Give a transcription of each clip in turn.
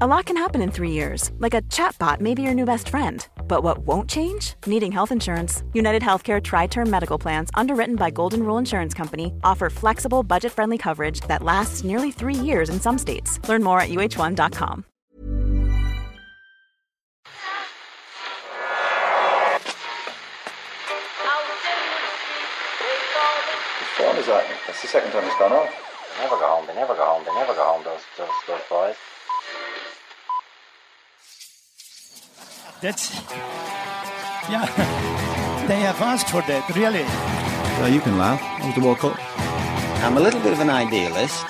A lot can happen in three years, like a chatbot may be your new best friend. But what won't change? Needing health insurance. United Healthcare Tri Term Medical Plans, underwritten by Golden Rule Insurance Company, offer flexible, budget friendly coverage that lasts nearly three years in some states. Learn more at uh1.com. What form is that? That's the second time it's gone off. They never go home. They never go home. They never go home. Those those those boys. That's yeah. They have asked for that, really. Well, you can laugh. It was the World Cup. I'm a little bit of an idealist,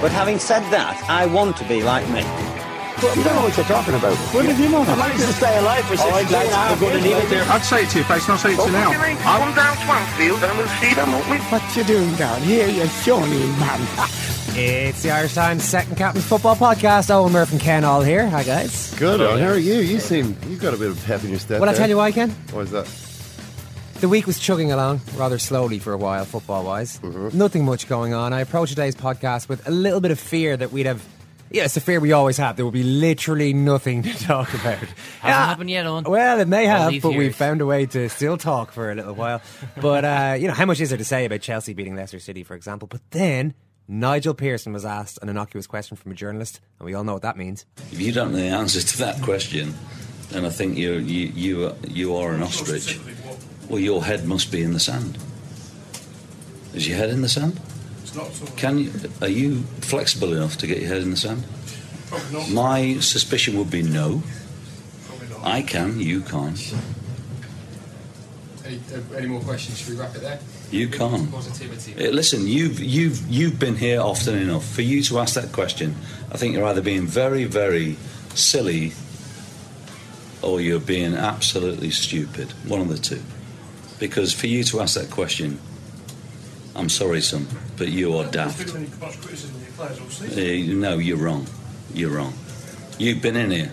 but having said that, I want to be like me. You don't know what you're talking about. What did you know? I managed to stay alive for 16 and a half years. I'd say it to your face, not say it to you now. Come down Swansfield and we'll see them, won't we? What you doing down here, you shawny man? It's the Irish Times second captain's football podcast. Eoin Murphy and Ken all here. Hi guys. Good on. How are you? You seem you've got a bit of pep in your step. Well, I there. tell you why, Ken. Why is that? The week was chugging along rather slowly for a while, football wise. Mm-hmm. Nothing much going on. I approached today's podcast with a little bit of fear that we'd have. Yeah, it's a fear we always have. There will be literally nothing to talk about. Hasn't Yeah, happened yet, Eoin. Well, it may have, but we years. found a way to still talk for a little while. But, uh, you know, how much is there to say about Chelsea beating Leicester City, for example? But then Nigel Pearson was asked an innocuous question from a journalist, and we all know what that means. If you don't know the answer to that question, then I think you you you are, you are an ostrich. Well, your head must be in the sand. Is your head in the sand? Can you? Are you flexible enough to get your head in the sand? My suspicion would be no. I can. You can't. Any, any more questions? Should we wrap it there? You can't. Positivity. Uh, Listen, you've you've you've been here often enough for you to ask that question. I think you're either being very very silly, or you're being absolutely stupid. One of the two. Because for you to ask that question, I'm sorry, son, but you are daft. Uh, no, you're wrong. You're wrong. You've been in here.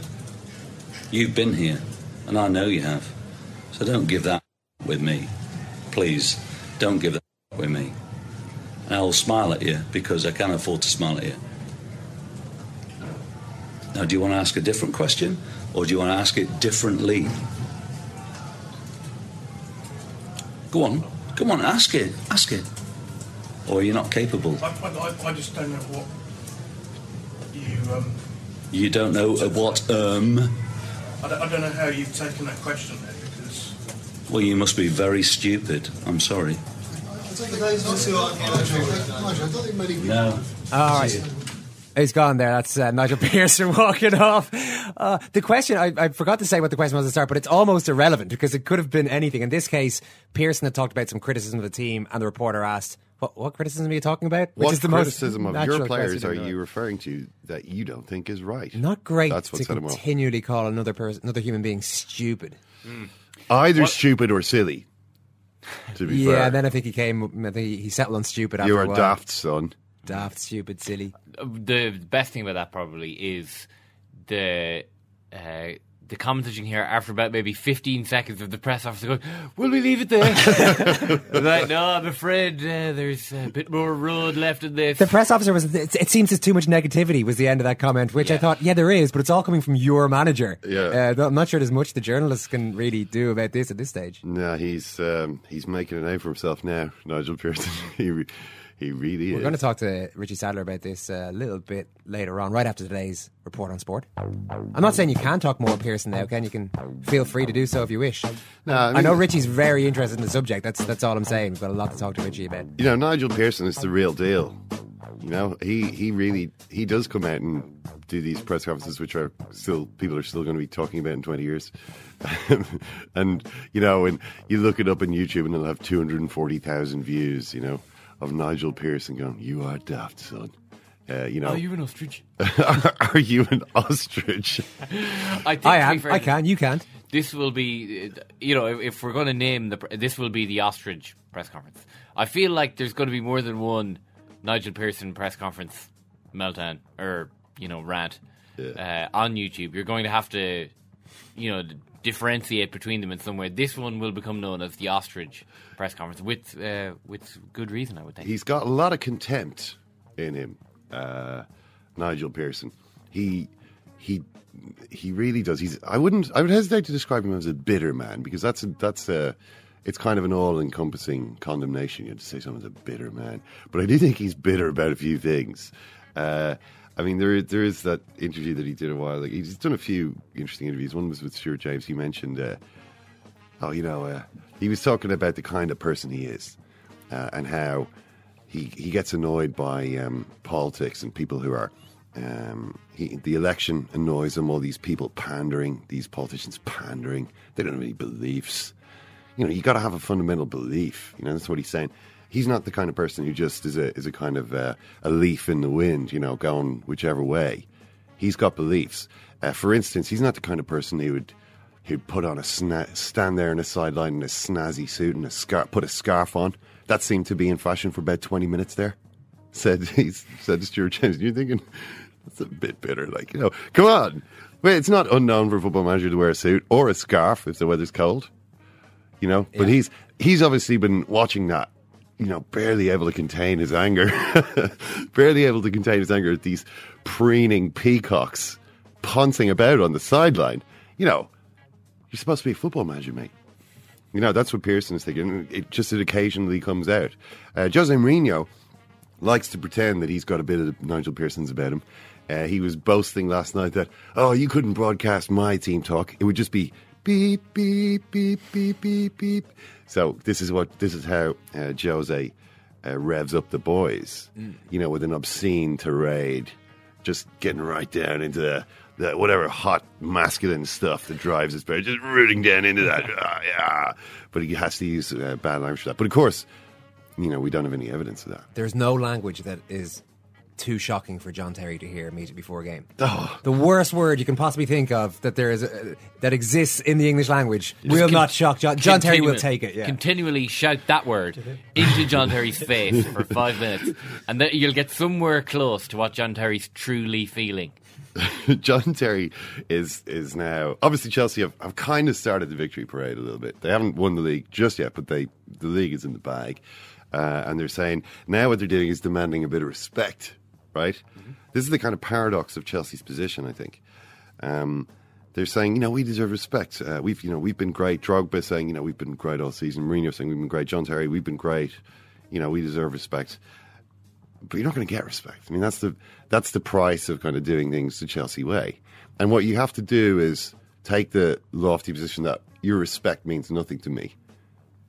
You've been here, and I know you have. So don't give that with me, please. Don't give that with me. And I'll smile at you because I can't afford to smile at you. Now, do you want to ask a different question, or do you want to ask it differently? Go on, come on, ask it, ask it. Or you're not capable. I, I, I just don't know what you. Um, You don't know uh, what um. I, don't, I don't know how you've taken that question there because Well, you must be very stupid. I'm sorry. I took the guys to actually No. All right. He's gone there. That's uh, Nigel Pearson walking off. Uh, the question, I, I forgot to say what the question was at the start, but it's almost irrelevant because it could have been anything. In this case, Pearson had talked about some criticism of the team, and the reporter asked, What, what criticism are you talking about? Which what is the criticism most of your players are you referring to that you don't think is right? Not great That's what to set him continually call another person, another human being stupid. Mm. Either stupid or silly. To be yeah, fair, and then I think he came, I think he, he settled on stupid after you're a a while. daft son. Daft, stupid, silly. The best thing about that probably is the the comments you can hear after about maybe 15 seconds of the press officer going, Will we leave it there? They're like, no, I'm afraid uh, there's a bit more road left in this. The press officer was. It, it seems there's too much negativity. Was the end of that comment, which I thought, yeah, there is, but it's all coming from your manager. Yeah. uh, I'm not sure there's much the journalists can really do about this at this stage. No, he's um, he's making a name for himself now, Nigel Pearson. he re- he really We're is. going to talk to Richie Sadlier about this a little bit later on, right after today's report on sport. I'm not saying you can talk more Pearson now, Ken. You can feel free to do so if you wish. No, I I, know Richie's very interested in the subject. That's that's all I'm saying. We've got a lot to talk to Richie about. You know, Nigel Pearson is the real deal. You know, he he really he does come out and do these press conferences, which are still people are still going to be talking about in twenty years. and you know, and you look it up on YouTube, and it'll have two hundred and forty thousand views. You know, of Nigel Pearson going, "You are daft, son." Uh, you know, Are you an ostrich? are you an ostrich? I, think, I to be am. fair, I can. You can't. This will be, uh, you know, if, if we're going to name the, this will be the ostrich press conference. I feel like there's going to be more than one Nigel Pearson press conference meltdown or you know rant uh, on YouTube. You're going to have to, you know, d- differentiate between them in some way. This one will become known as the ostrich press conference with uh, with good reason, I would think. He's got a lot of contempt in him, uh, Nigel Pearson. He he he really does. He's I wouldn't I would hesitate to describe him as a bitter man because that's a, that's a it's kind of an all-encompassing condemnation. You have to say someone's a bitter man, but I do think he's bitter about a few things. Uh, I mean, there there is that interview that he did a while. Like he's done a few interesting interviews. One was with Stuart James. He mentioned, uh, oh, you know, uh, he was talking about the kind of person he is uh, and how he he gets annoyed by um, politics and people who are. Um, he, the election annoys him. All these people pandering, these politicians pandering. They don't have any beliefs. You know, you got to have a fundamental belief. You know, that's what he's saying. He's not the kind of person who just is a is a kind of uh, a leaf in the wind. You know, going whichever way. He's got beliefs. Uh, for instance, he's not the kind of person who would who'd put on a sna- stand there in a sideline in a snazzy suit and a scarf, put a scarf on. That seemed to be in fashion for about twenty minutes there. Said he said to Stuart James, "You're thinking that's a bit bitter, like you know, come on." Wait, it's not unknown for a football manager to wear a suit or a scarf if the weather's cold, you know. But he's he's obviously been watching that, you know, barely able to contain his anger, barely able to contain his anger at these preening peacocks punting about on the sideline. You know, you're supposed to be a football manager, mate. You know, that's what Pearson is thinking. It just it occasionally comes out. Uh, Jose Mourinho likes to pretend that he's got a bit of Nigel Pearson's about him. Uh, he was boasting last night that, oh, you couldn't broadcast my team talk. It would just be beep, beep, beep, beep, beep, beep. So this is what this is how uh, Jose uh, revs up the boys. Mm. You know, with an obscene tirade, just getting right down into the, the whatever hot masculine stuff that drives his brain, just rooting down into that. Ah, yeah, but he has to use uh, bad language for that. But of course, you know, we don't have any evidence of that. There's no language that is too shocking for John Terry to hear immediately before a game. Oh. The worst word you can possibly think of that there is a, that exists in the English language Just will con- not shock John. John Terry will take it. Yeah. Continually shout that word into John Terry's face for five minutes, and then you'll get somewhere close to what John Terry's truly feeling. John Terry is is now obviously Chelsea have, have kind of started the victory parade a little bit. They haven't won the league just yet, but they the league is in the bag, uh, and they're saying now what they're doing is demanding a bit of respect. Right, this is the kind of paradox of Chelsea's position. I think. Um, they're saying, you know, we deserve respect. Uh, we've, you know, we've been great. Drogba saying, you know, we've been great all season. Mourinho saying we've been great. John Terry, we've been great. You know, we deserve respect but you're not going to get respect. I mean, that's the that's the price of kind of doing things the Chelsea way. And what you have to do is take the lofty position that your respect means nothing to me.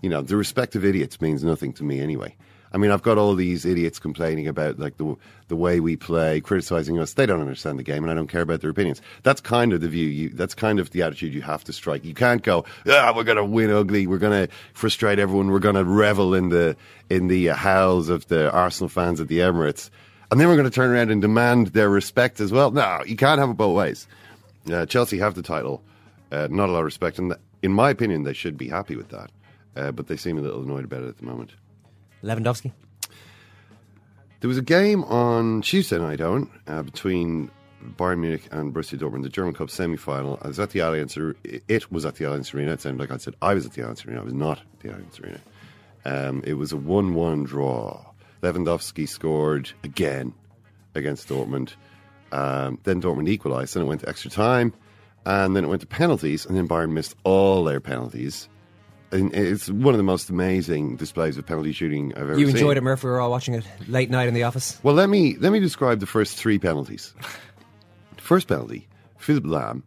You know, the respect of idiots means nothing to me anyway. I mean, I've got all these idiots complaining about like the the way we play, criticizing us. They don't understand the game, and I don't care about their opinions. That's kind of the view. You, that's kind of the attitude you have to strike. You can't go, ah, we're going to win ugly. We're going to frustrate everyone. We're going to revel in the in the uh, howls of the Arsenal fans at the Emirates, and then we're going to turn around and demand their respect as well. No, you can't have it both ways. Uh, Chelsea have the title, uh, not a lot of respect, and in my opinion, they should be happy with that. Uh, but they seem a little annoyed about it at the moment. Lewandowski. There was a game on Tuesday night, Eoin, uh, between Bayern Munich and Borussia Dortmund, the German Cup semi-final. I was at the Allianz. It was at the Allianz Arena. It sounded like I said I was at the Allianz Arena. I was not at the Allianz Arena. Um, it was a one-one draw. Lewandowski scored again against Dortmund. Um, then Dortmund equalised. Then it went to extra time, and then it went to penalties. And then Bayern missed all their penalties. And it's one of the most amazing displays of penalty shooting I've ever You seen. enjoyed it, Murph. We were all watching it late night in the office. Well, let me let me describe the first three penalties. First penalty, Philipp Lahm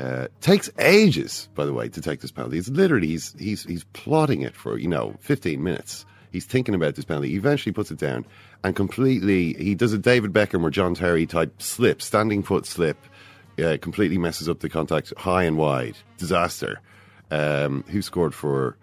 uh, takes ages, by the way, to take this penalty. It's literally he's he's he's plotting it for you know 15 minutes. He's thinking about this penalty. He eventually puts it down and completely he does a David Beckham or John Terry type slip, standing foot slip. Uh, completely messes up the contact high and wide. Disaster. Um, who scored for?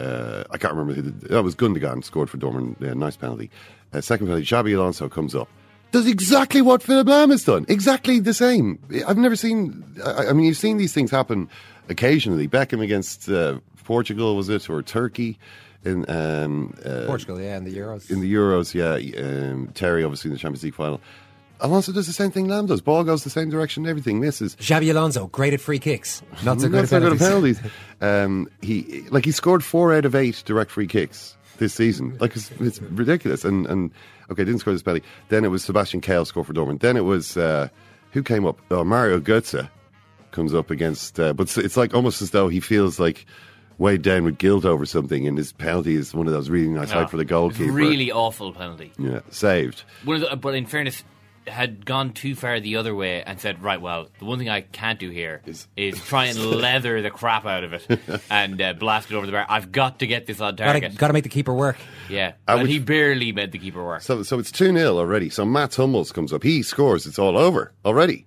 Uh, I can't remember who. The, that was Gundogan scored for Dortmund. Uh, nice penalty. Uh, second penalty. Xabi Alonso comes up, does exactly what Philipp Lahm has done. Exactly the same. I've never seen. I, I mean, you've seen these things happen occasionally. Beckham against uh, Portugal was it or Turkey in um, uh, Portugal, yeah, in the Euros. in the Euros? Yeah, um, Terry obviously in the Champions League final. Alonso does the same thing Lahm does. Ball goes the same direction. Everything misses. Xabi Alonso, great at free kicks. Not so good Not at so good at penalties. penalties. um, he like he scored four out of eight direct free kicks this season. Like it's, it's ridiculous. And and okay, didn't score this penalty. Then it was Sebastian Kehl score for Dortmund. Then it was uh, who came up? Oh, Mario Götze comes up against. Uh, but it's, it's like almost as though he feels like weighed down with guilt over something, and his penalty is one of those really nice No, out for the it's goalkeeper. Really awful penalty. yeah, saved. One of the, but in fairness, had gone too far the other way and said, right, well, the one thing I can't do here is, try and leather the crap out of it and uh, blast it over the bar. I've got to get this on Gotta, target. gotta make the keeper work. yeah, I and would- he barely made the keeper work. So, so it's 2 0 already. So Matt Hummels comes up. He scores. It's all over already.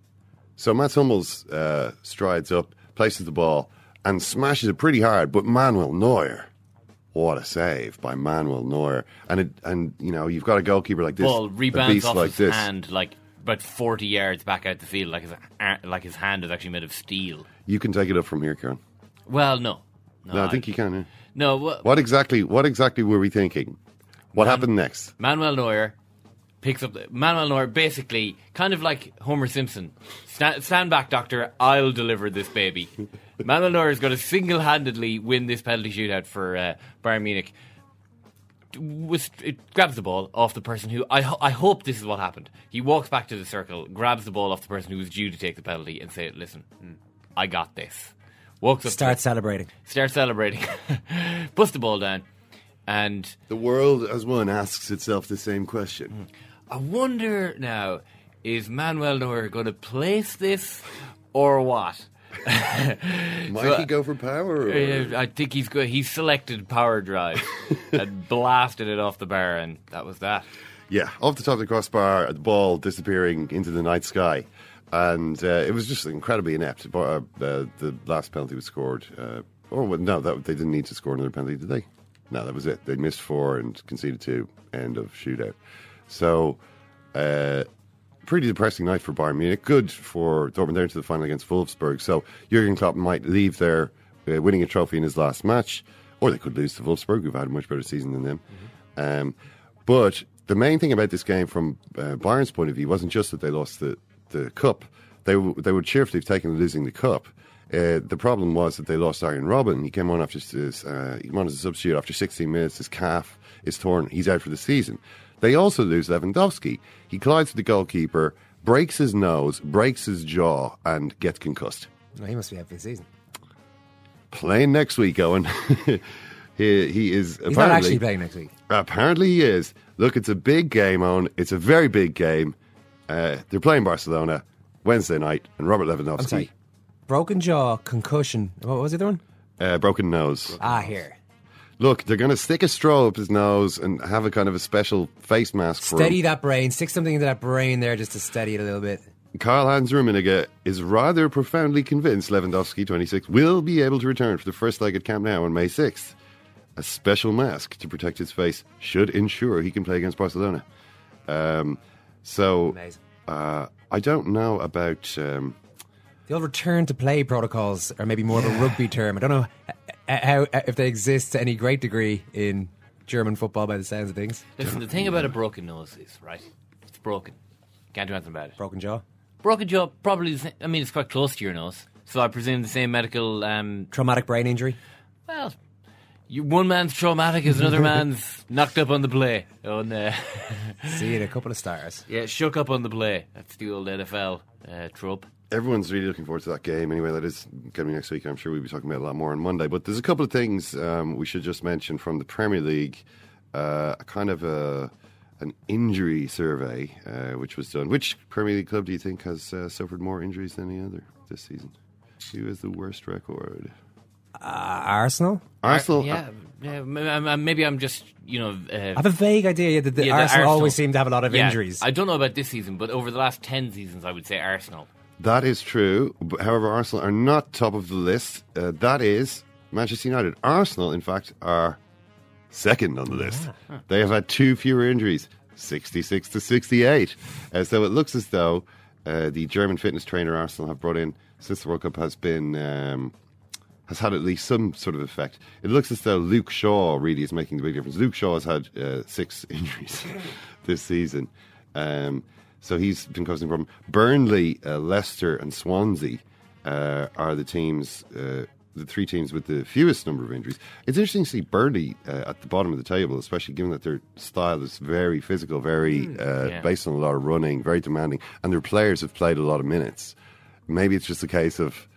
So Matt Hummels uh, strides up, places the ball, and smashes it pretty hard. But Manuel Neuer, what a save by Manuel Neuer. And, it, and you know, you've got a goalkeeper like this. Ball a rebounds beast off like his this. hand like about 40 yards back out the field, like his, uh, like his hand is actually made of steel. You can take it up from here, Ciaran. Well, no. No, No, I think you can. yeah. No, wha- What exactly? What exactly were we thinking? What happened next? Manuel Neuer picks up. Manuel Neuer basically, kind of like Homer Simpson. Stand, stand back, doctor. I'll deliver this baby. Manuel Neuer is going to single-handedly win this penalty shootout for uh, Bayern Munich. With, it grabs the ball off the person who I, ho- I hope this is what happened. He walks back to the circle, grabs the ball off the person who was due to take the penalty, and say, "Listen, I got this." Walks up, Start to, celebrating. start celebrating, puts the ball down, and The world as one asks itself the same question. I wonder now, is Manuel Neuer going to place this or what? Might he go for power? Or? Uh, I think he's good. He selected power drive and blasted it off the bar, and that was that. Yeah, off the top of the crossbar, the ball disappearing into the night sky. And uh, it was just incredibly inept. But, uh, uh, the last penalty was scored. Uh, or, well, no, that, they didn't need to score another penalty, did they? No, that was it. They missed four and conceded two. End of shootout. So, uh, pretty depressing night for Bayern Munich. Good for Dortmund. They're into the final against Wolfsburg. So, Jurgen Klopp might leave there uh, winning a trophy in his last match. Or they could lose to Wolfsburg, who've had a much better season than them. Um, but the main thing about this game, from uh, Bayern's point of view, wasn't just that they lost the, the cup. They w- they would cheerfully have taken losing the cup. Uh, the problem was that they lost Arjen Robben. He came on after his, uh, he came on as a substitute after 16 minutes. His calf is torn. He's out for the season. They also lose Lewandowski. He collides with the goalkeeper, breaks his nose, breaks his jaw, and gets concussed. No, he must be out for the season. Playing next week, Eoin. he, he is He's apparently not actually playing next week. Apparently he is. Look, it's a big game, Eoin. It's a very big game. Uh, they're playing Barcelona Wednesday night, and Robert Lewandowski. Broken jaw, concussion. What was the other one? uh, broken nose. Ah, here. Look, they're going to stick a straw up his nose and have a kind of a special face mask for Steady that brain. Stick something into that brain there just to steady it a little bit. Karl-Heinz Rummenigge is rather profoundly convinced Lewandowski, 26, will be able to return for the first leg at Camp Nou on May 6th. A special mask to protect his face should ensure he can play against Barcelona. Um, so, uh, I don't know about. Um, The old return to play protocols are maybe more of a rugby term. I don't know how if they exist to any great degree in German football by the sounds of things. Listen, the thing about a broken nose is, right, it's broken. Can't do anything about it. Broken jaw. Broken jaw, probably, the same, I mean, it's quite close to your nose. So I presume the same medical, um, Traumatic brain injury. well, you, one man's traumatic is another man's knocked up on the play. On, uh, See it, a couple of stars. yeah, shook up on the play. That's the old NFL uh, trope. everyone's really looking forward to that game. Anyway, that is going to be next week. I'm sure we'll be talking about a lot more on Monday. But there's a couple of things um, we should just mention from the Premier League. Uh, a kind of a, an injury survey uh, which was done. Which Premier League club do you think has uh, suffered more injuries than any other this season? Who has the worst record? Uh, Arsenal? Arsenal. Yeah, yeah maybe I'm just, you know. Uh, I have a vague idea that the yeah, the Arsenal, always seem to have a lot of Yeah, injuries. I don't know about this season, but over the last 10 seasons, I would say Arsenal. That is true. However, Arsenal are not top of the list. Uh, that is Manchester United. Arsenal, in fact, are second on the list. They have had two fewer injuries. 66 to 68. Uh, so it looks as though uh, the German fitness trainer Arsenal have brought in since the World Cup has been. Um, has had at least some sort of effect. It looks as though Luke Shaw really is making the big difference. Luke Shaw has had uh, six injuries this season, um, so he's been causing a problem. Burnley, uh, Leicester, and Swansea uh, are the teams, uh, the three teams with the fewest number of injuries. It's interesting to see Burnley uh, at the bottom of the table, especially given that their style is very physical, very uh, yeah. based on a lot of running, very demanding, and their players have played a lot of minutes. Maybe it's just a case of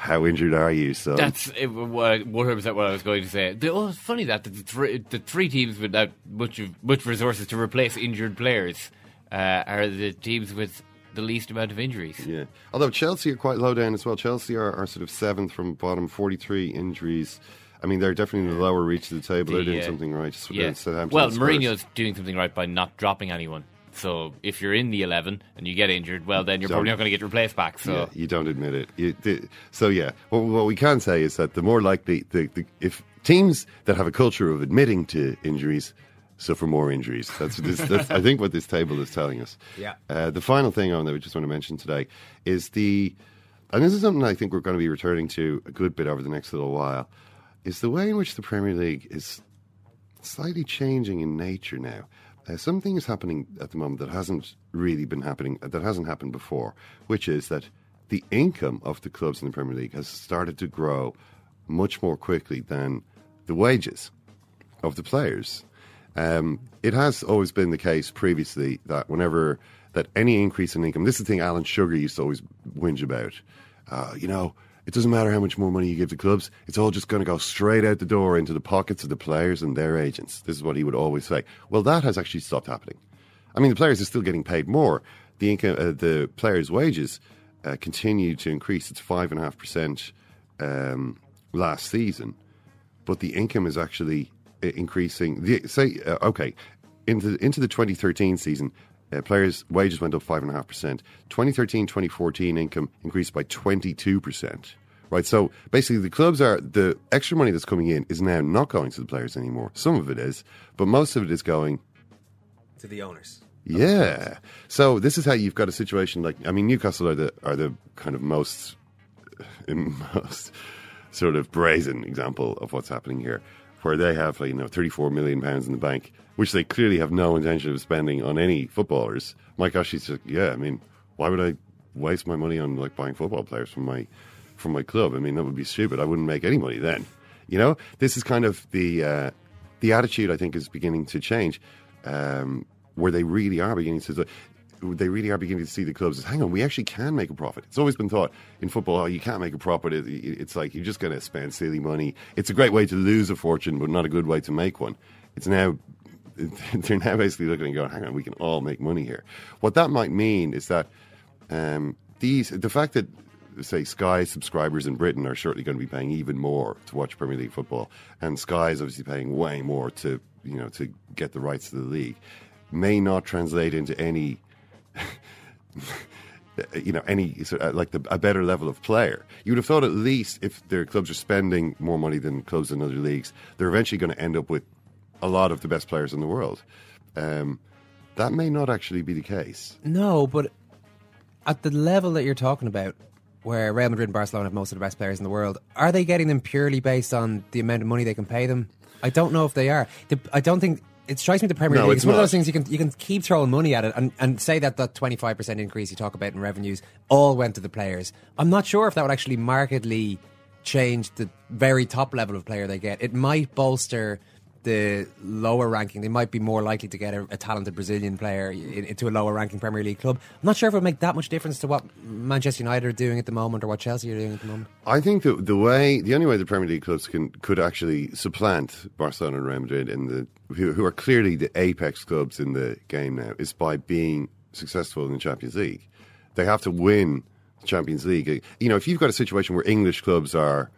how injured are you? So That's what one hundred percent what I was going to say. The, oh, it's funny that the three, the three teams without much of, much resources to replace injured players uh, are the teams with the least amount of injuries. Yeah. Although Chelsea are quite low down as well. Chelsea are, are sort of seventh from bottom, 43 injuries. I mean, they're definitely in the lower reach of the table. they're doing uh, something right. Yeah. Well, Spurs. Mourinho's doing something right by not dropping anyone. So if you're in the eleven and you get injured, well, then you're Don't- probably not going to get replaced back. So Yeah, you don't admit it. You, the, so yeah, what, what we can say is that the more likely the, the if teams that have a culture of admitting to injuries suffer more injuries. That's, this, that's I think what this table is telling us. Yeah. Uh, the final thing on that we just want to mention today is the, and this is something I think we're going to be returning to a good bit over the next little while, is the way in which the Premier League is slightly changing in nature now. Uh, something is happening at the moment that hasn't really been happening, uh, that hasn't happened before, which is that the income of the clubs in the Premier League has started to grow much more quickly than the wages of the players. Um, it has always been the case previously that whenever that any increase in income, this is the thing Alan Sugar used to always whinge about. Uh, you know, it doesn't matter how much more money you give the clubs; it's all just going to go straight out the door into the pockets of the players and their agents. This is what he would always say. Well, that has actually stopped happening. I mean, the players are still getting paid more. The income, uh, the players' wages uh, continue to increase. It's five and a half percent um, last season, but the income is actually uh, increasing. The, say, uh, okay, into into the 2013 season, uh, players' wages went up five and a half percent. 2013, 2014 income increased by 22 percent. Right, so basically, the clubs are the extra money that's coming in is now not going to the players anymore. Some of it is, but most of it is going to the owners. yeah. So this is how you've got a situation like I mean Newcastle are the are the kind of most most sort of brazen example of what's happening here, where they have like, you know 34 million pounds in the bank, which they clearly have no intention of spending on any footballers. Mike Ashley's just yeah. I mean, why would I waste my money on like buying football players from my from my club? I mean, that would be stupid. I wouldn't make any money then. You know, this is kind of the uh, the attitude I think is beginning to change, um, where they really are beginning to. They really are beginning to see the clubs as, hang on, we actually can make a profit. It's always been thought in football, oh, you can't make a profit. It, it- it's like you're just going to spend silly money. It's a great way to lose a fortune, but not a good way to make one. It's now they're now basically looking and going, hang on, we can all make money here. What that might mean is that um, these the fact that say Sky subscribers in Britain are certainly going to be paying even more to watch Premier League football, and Sky is obviously paying way more to you know to get the rights to the league, may not translate into any you know any sort of, like the, a better level of player. You would have thought at least if their clubs are spending more money than clubs in other leagues, they're eventually going to end up with a lot of the best players in the world. Um, that may not actually be the case. No, but at the level that you're talking about, where Real Madrid and Barcelona have most of the best players in the world, are they getting them purely based on the amount of money they can pay them? I don't know if they are. The, I don't think it strikes me the Premier No, League. it's It's one of those things you can you can keep throwing money at it and, and say that that twenty five percent increase you talk about in revenues all went to the players. I'm not sure if that would actually markedly change the very top level of player they get. It might bolster the lower ranking. They might be more likely to get a, a talented Brazilian player in, into a lower ranking Premier League club. I'm not sure if it would make that much difference to what Manchester United are doing at the moment or what Chelsea are doing at the moment. I think that the way, the only way the Premier League clubs can could actually supplant Barcelona and Real Madrid in the who, who are clearly the apex clubs in the game now is by being successful in the Champions League. They have to win the Champions League. You know, if you've got a situation where English clubs are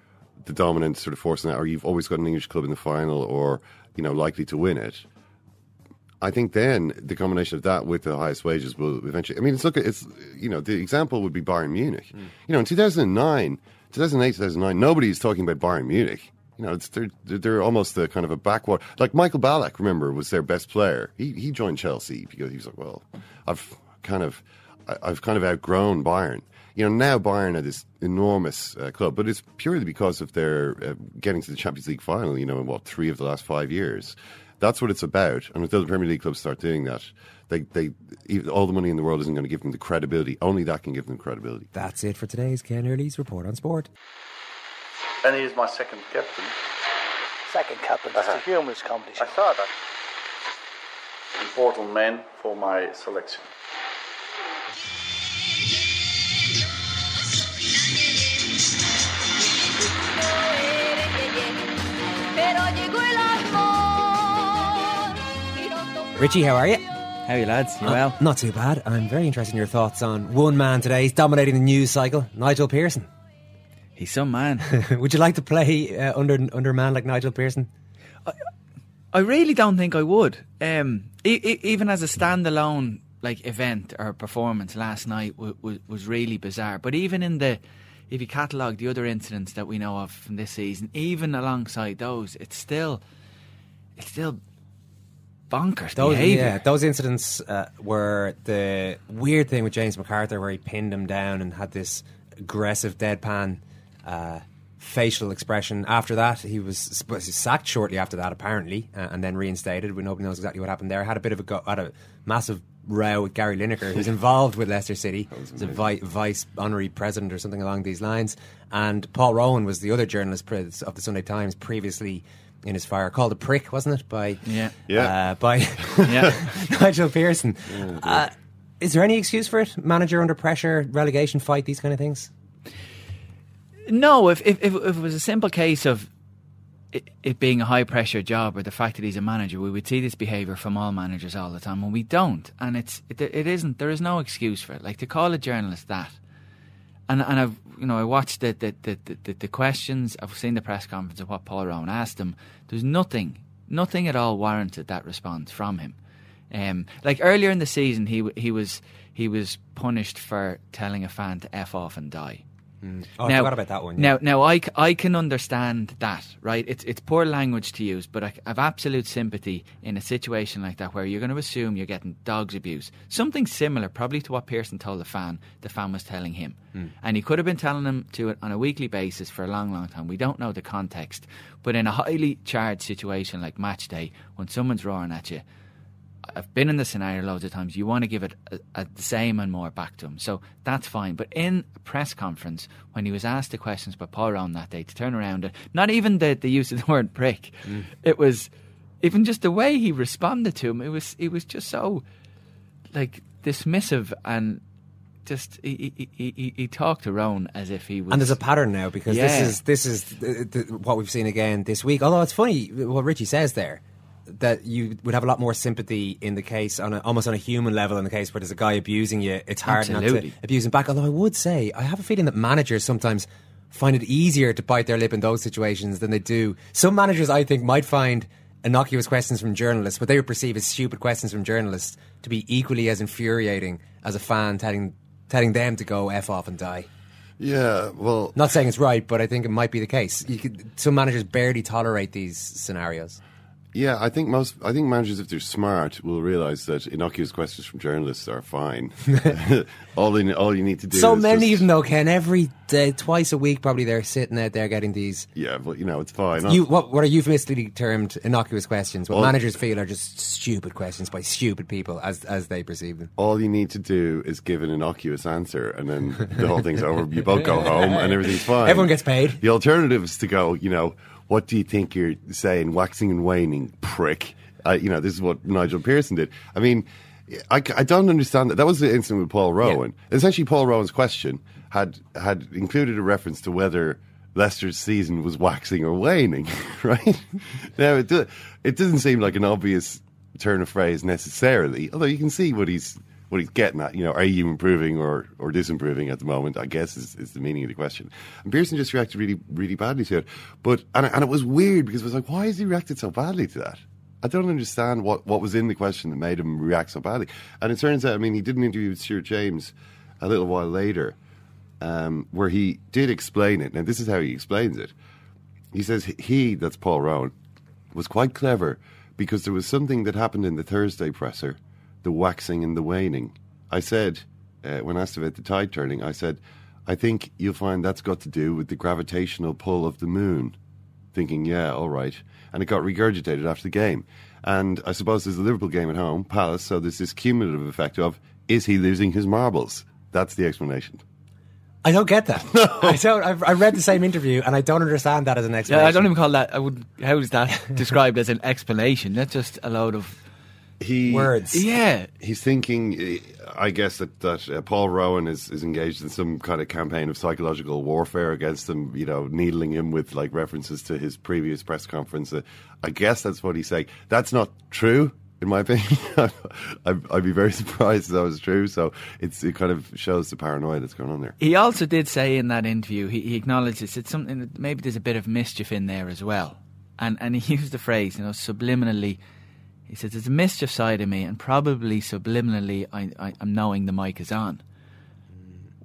the dominant sort of force in that, or you've always got an English club in the final, or you know, likely to win it. I think then the combination of that with the highest wages will eventually. I mean, it's look at it's you know the example would be Bayern Munich. Hmm. You know, in two thousand and nine, two thousand eight, two thousand nine, nobody is talking about Bayern Munich. You know, it's they're they're- almost the kind of a backwater. Like Michael Ballack, remember, was their best player. He he joined Chelsea because he was like, well, I've kind of I've kind of outgrown Bayern. You know, now Bayern are this enormous uh, club, but it's purely because of their uh, getting to the Champions League final. You know, in what three of the last five years. That's what it's about. And until the Premier League clubs start doing that, they they even- all the money in the world isn't going to give them the credibility. Only that can give them credibility. That's it for today's Ken Early's report on sport. And he is my second captain. Second captain, it's a humorous competition. I saw that. Important man for my selection. Richie, how are you? How are you, lads? You Uh, well? Not too bad. I'm very interested in your thoughts on one man today. He's dominating the news cycle, Nigel Pearson. He's some man. Would you like to play uh, under under a man like Nigel Pearson? I really don't think I would. Um, e- e- even as a standalone like event or performance last night w- w- was really bizarre. But even in the, if you catalogue the other incidents that we know of from this season, even alongside those, it's still, it's still bonkers Those, behaviour. yeah, those incidents uh, were the weird thing with James McArthur, where he pinned him down and had this aggressive deadpan uh, facial expression. After that, he was sacked shortly after that, apparently, uh, and then reinstated. We nobody knows exactly what happened there. Had a bit of a go, had a massive row with Gary Lineker, who's involved with Leicester City. He's a vi- vice honorary president or something along these lines. And Paul Rowan was the other journalist of the Sunday Times previously. In his fire, called a prick, wasn't it? By Yeah. Yeah. uh, by Yeah. Nigel Pearson. Uh, is there any excuse for it? Manager under pressure, relegation fight, these kind of things? No, if, if, if, if it was a simple case of it, it being a high pressure job or the fact that he's a manager, we would see this behaviour from all managers all the time, and we don't. And it's it, it isn't. There is no excuse for it. Like to call a journalist that, and and I've you know I watched the the, the, the, the, questions. I've seen the press conference of what Paul Rowan asked him. There's nothing, nothing at all warranted that response from him. Um, like earlier in the season, he he was he was punished for telling a fan to f off and die. Oh, I forgot about that one. Now, now I, I can understand that, right? It's it's poor language to use, but I have absolute sympathy in a situation like that where you're going to assume you're getting dogs abuse. Something similar, probably to what Pearson told the fan. The fan was telling him, Hmm. and he could have been telling him to it on a weekly basis for a long, long time. We don't know the context, but in a highly charged situation like match day, when someone's roaring at you, I've been in the scenario loads of times. You want to give it a, a, the same and more back to him, so that's fine. But in a press conference, when he was asked the questions by Paul Rowan that day, to turn around, and not even the, the use of the word prick, mm. it was even just the way he responded to him. It was it was just so like dismissive and just he he, he, he, talked to Rowan as if he was. And there's a pattern now because Yeah. this is this is what we've seen again this week. Although it's funny what Richie says there that you would have a lot more sympathy in the case on a, almost on a human level in the case where there's a guy abusing you. It's hard not to abuse him back. Although I would say I have a feeling that managers sometimes find it easier to bite their lip in those situations than they do. Some managers I think might find innocuous questions from journalists, what they would perceive as stupid questions from journalists, to be equally as infuriating as a fan telling telling them to go f off and die. Yeah, well, Not saying it's right, but I think it might be the case. You could, some managers barely tolerate these scenarios. Yeah, I think most. I think managers, if they're smart, will realise that innocuous questions from journalists are fine. all, they, all you need to do. Is So many just- of them, though, Ken. Every day, twice a week, probably they're sitting out there getting these. Yeah, but you know, it's fine. You, what, what are euphemistically termed innocuous questions? What Well- managers feel are just stupid questions by stupid people as as they perceive them. all you need to do is give an innocuous answer, and then the whole thing's over. You both go home, and everything's fine. Everyone gets paid. The alternative is to go. You know, what do you think you're saying? Waxing and waning, prick. Uh, you know, this is what Nigel Pearson did. I mean, I, I don't understand that. That was the incident with Paul Rowan. Essentially, Paul Rowan's question had had included a reference to whether Leicester's season was waxing or waning. Right now, it do, it doesn't seem like an obvious turn of phrase necessarily. Although you can see what he's what he's getting at. You know, are you improving or or disimproving at the moment? I guess is, is the meaning of the question. And Pearson just reacted really really badly to it. But and and it was weird because it was like, why has he reacted so badly to that? I don't understand what, what was in the question that made him react so badly. And it turns out, I mean, he did an interview with Stuart James a little while later, um, where he did explain it. Now, this is how he explains it. he says he, that's Paul Rowan, was quite clever because there was something that happened in the Thursday presser, the waxing and the waning. I said, uh, when asked about the tide turning, I said, I think you'll find that's got to do with the gravitational pull of the moon. Thinking, yeah, all right. And it got regurgitated after the game. And I suppose there's a Liverpool game at home, Palace, so there's this cumulative effect of, is he losing his marbles? That's the explanation. I don't get that. No. I don't. I've, I read the same interview, and I don't understand that as an Yeah, explanation. I don't even call that. I would. How is that described as an explanation? That's just a load of he words. Yeah, he's thinking. I guess that that uh, Paul Rowan is, is engaged in some kind of campaign of psychological warfare against him. You know, needling him with like references to his previous press conference. Uh, I guess that's what he's saying. That's not true. In my opinion, I'd, I'd be very surprised if that was true. So it's it kind of shows the paranoia that's going on there. He also did say in that interview, he, he acknowledges it's something that maybe there's a bit of mischief in there as well. And and he used the phrase, you know, subliminally. He says there's a mischief side of me, and probably subliminally, I, I, I'm knowing the mic is on.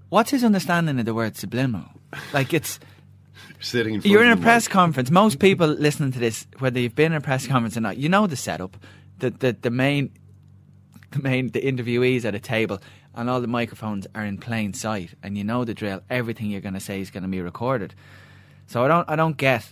What's his understanding of the word subliminal? Like it's Sitting in front you're in a press mic. conference. Most people listening to this, whether you've been in a press conference or not, you know the setup. The the, the main the main the interviewees at a table and all the microphones are in plain sight and you know the drill everything you're going to say is going to be recorded so i don't i don't get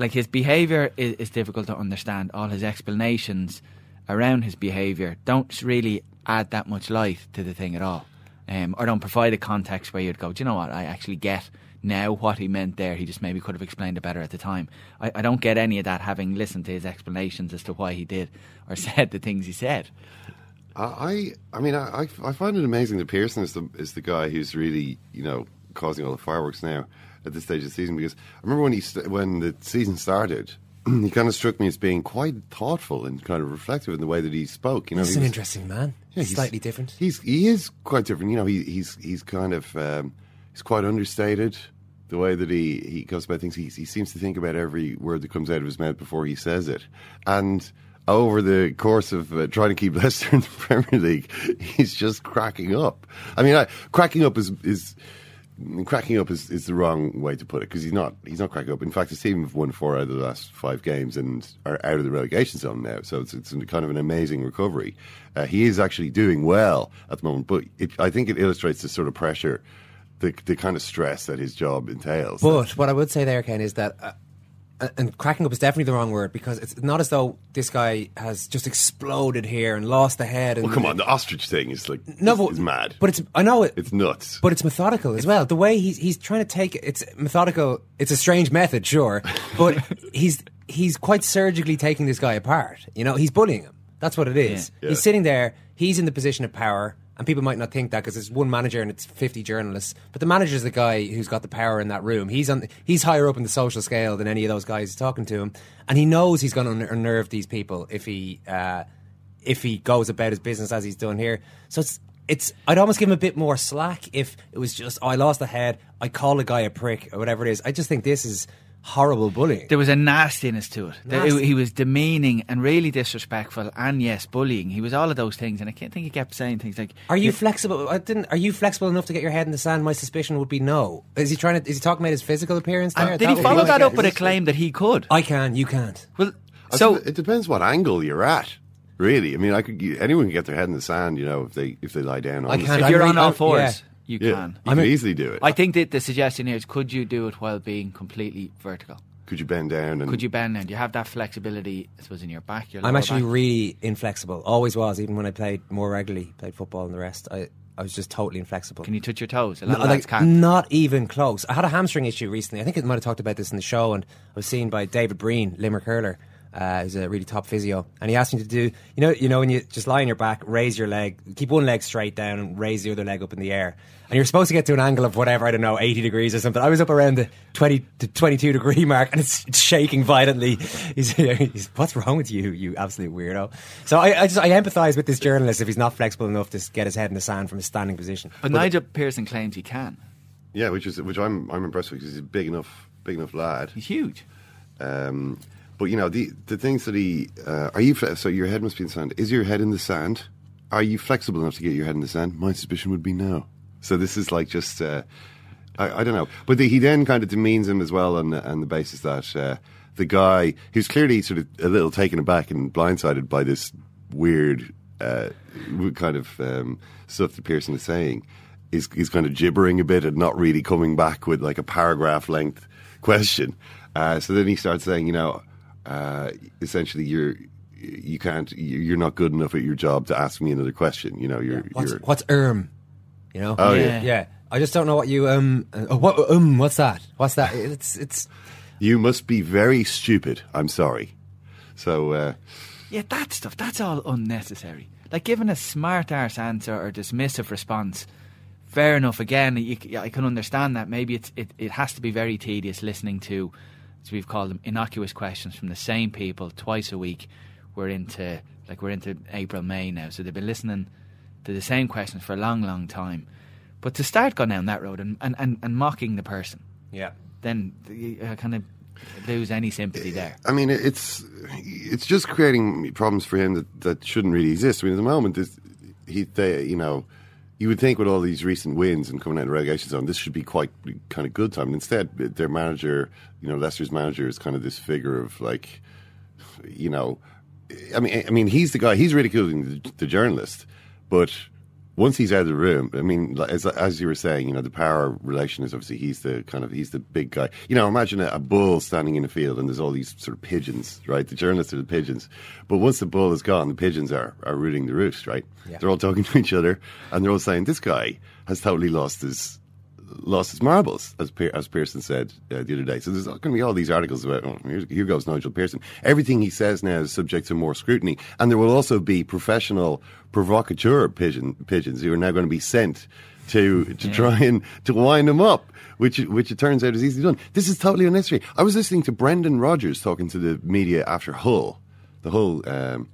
like his behavior is, is difficult to understand. All his explanations around his behavior don't really add that much light to the thing at all um, or don't provide a context where you'd go do you know what? I actually get now what he meant there. He just maybe could have explained it better at the time. I, I don't get any of that having listened to his explanations as to why he did or said the things he said. I, I mean, I, I I find it amazing that Pearson is the is the guy who's really you know causing all the fireworks now at this stage of the season. Because I remember when he st- when the season started, he kind of struck me as being quite thoughtful and kind of reflective in the way that he spoke. You know, He's he an was- interesting man. Yeah, he's- Slightly different. He's he is quite different. You know, he, he's he's kind of um, he's quite understated. The way that he, he goes about things, he, he seems to think about every word that comes out of his mouth before he says it. And over the course of uh, trying to keep Leicester in the Premier League, he's just cracking up. I mean, I, cracking up is is cracking up is, is the wrong way to put it because he's not he's not cracking up. In fact, his team have won four out of the last five games and are out of the relegation zone now. So it's it's kind of an amazing recovery. Uh, he is actually doing well at the moment, but it, I think it illustrates the sort of pressure, the the kind of stress that his job entails. But what I would say there, Ken, is that. Uh, and cracking up is definitely the wrong word because it's not as though this guy has just exploded here and lost the head. And well, come on, the ostrich thing is like No, but- is mad. But it's I know it. It's nuts. But it's methodical as well. The way he's he's trying to take it's methodical. It's a strange method, sure, but he's he's quite surgically taking this guy apart. You know, he's bullying him. That's what it is. Yeah. He's sitting there. He's in the position of power, and people might not think that because it's one manager and it's fifty journalists. But the manager's the guy who's got the power in that room. He's on. He's higher up in the social scale than any of those guys talking to him, and he knows he's going to unnerve these people if he. Uh, if he goes about his business as he's done here. So it's it's I'd almost give him a bit more slack if it was just oh, I lost the head, I call a guy a prick or whatever it is. I just think this is horrible bullying. There was a nastiness to it. Nasty. He was demeaning and really disrespectful, and yes, bullying. He was all of those things, and I can't think he kept saying things like, Are you flexible? I didn't. Are you flexible enough to get your head in the sand? My suspicion would be no. Is he trying to? Is he talking about his physical appearance uh, there? And did he follow my that up with a claim that he could? I can. You can't. Well, I so it depends what angle you're at. Really, I mean, I could anyone can get their head in the sand, you know, if they if they lie down. On I the can't. sand. if you're on all fours, yeah. You Yeah, can. you can easily do it. I think that the suggestion here is could you do it while being completely vertical? could you bend down and Could you bend and do you have that flexibility, I suppose, in your back? Your I'm actually back? really inflexible. Always was, even when I played more regularly, played football and the rest. I, I was just totally inflexible. Can you touch your toes? A lot No, of like, can't. Not even close. I had a hamstring issue recently. I think I might have talked about this in the show, and I was seen by David Breen, Limerick hurler, uh, who's a really top physio, and he asked me to do, you know, you know, when you just lie on your back, raise your leg, keep one leg straight down, and raise the other leg up in the air, and you're supposed to get to an angle of whatever I don't know, 80 degrees or something. I was up around the 20 to 22 degree mark, and it's, it's shaking violently. He's, he's, what's wrong with you, you absolute weirdo? So I, I just I empathise with this journalist if he's not flexible enough to get his head in the sand from a standing position. But Nigel Pearson claims he can. Yeah, which is which I'm I'm impressed with because he's a big enough big enough lad. He's huge. Um, but you know the the things that he uh, are you so your head must be in the sand. Is your head in the sand? Are you flexible enough to get your head in the sand? My suspicion would be no. So this is like just. Uh, I, I don't know. But the, he then kind of demeans him as well on on the basis that uh, the guy who's clearly sort of a little taken aback and blindsided by this weird uh, kind of um, stuff that Pearson is saying is is kind of gibbering a bit and not really coming back with like a paragraph length question. Uh, so then he starts saying, you know, uh, essentially you're you can't you're not good enough at your job to ask me another question. You know, you're What's, you're what's erm? You know? Oh, yeah. yeah. I just don't know what you um. Uh, what um? What's that? What's that? It's it's. you must be very stupid. I'm sorry. So uh, Yeah, that stuff, that's all unnecessary. Like giving a smart arse answer or dismissive response, fair enough. Again, you, c- I can understand that. Maybe it's, it, it has to be very tedious listening to, as we've called them, innocuous questions from the same people twice a week. We're into, like, we're into April, May now. So they've been listening to the same questions for a long, long time. But to start going down that road and, and, and, and mocking the person, Yeah. then you uh, kind of lose any sympathy there. I mean, it's it's just creating problems for him that, that shouldn't really exist. I mean, at the moment, this, he, they, you know, you would think with all these recent wins and coming out of the relegation zone, this should be quite kind of good time. And instead, their manager, you know, Leicester's manager is kind of this figure of like, you know, I mean, I mean, he's the guy. He's ridiculing the, the journalist, but once he's out of the room, I mean, as as you were saying, you know, the power relation is obviously he's the kind of he's the big guy. You know, imagine a, a bull standing in a field and there's all these sort of pigeons, right? The journalists are the pigeons, but once the bull is gone, the pigeons are are rooting the roost, right? Yeah. They're all talking to each other and they're all saying, "This guy has totally lost his." Lost his marbles, as Pe- as Pearson said uh, the other day. So there's going to be all these articles about. Oh, here, here goes Nigel Pearson. Everything he says now is subject to more scrutiny, and there will also be professional provocateur pigeon, pigeons who are now going to be sent to to try and to wind him up, which which it turns out is easily done. This is totally unnecessary. I was listening to Brendan Rodgers talking to the media after Hull, the Hull um,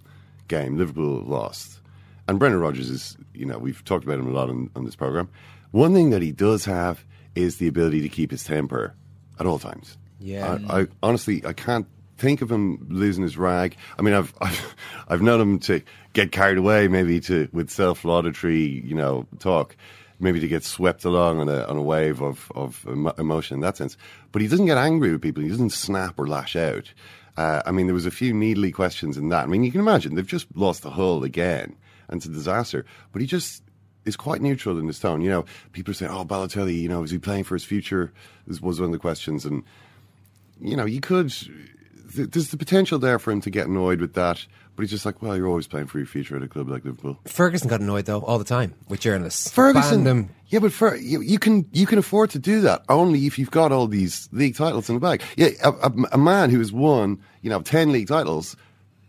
game. Liverpool lost, and Brendan Rodgers is you know we've talked about him a lot on, on this program. One thing that he does have is the ability to keep his temper at all times. Yeah. I, I honestly I can't think of him losing his rag. I mean, I've I've, I've known him to get carried away, maybe to with self laudatory, you know, talk, maybe to get swept along on a on a wave of of emotion in that sense. But he doesn't get angry with people. He doesn't snap or lash out. Uh, I mean, there was a few needly questions in that. I mean, you can imagine they've just lost the hull again, and it's a disaster. But he just is quite neutral in his tone. You know, people are saying, "Oh, Balotelli, you know, is he playing for his future?" This was one of the questions, and you know, you could. th- There's the potential there for him to get annoyed with that, but he's just like, well, you're always playing for your future at a club like Liverpool. Ferguson got annoyed though all the time with journalists. Ferguson, Banned yeah, but for, you, you can you can afford to do that only if you've got all these league titles in the bag. Yeah, a, a, a man who has won, you know, ten league titles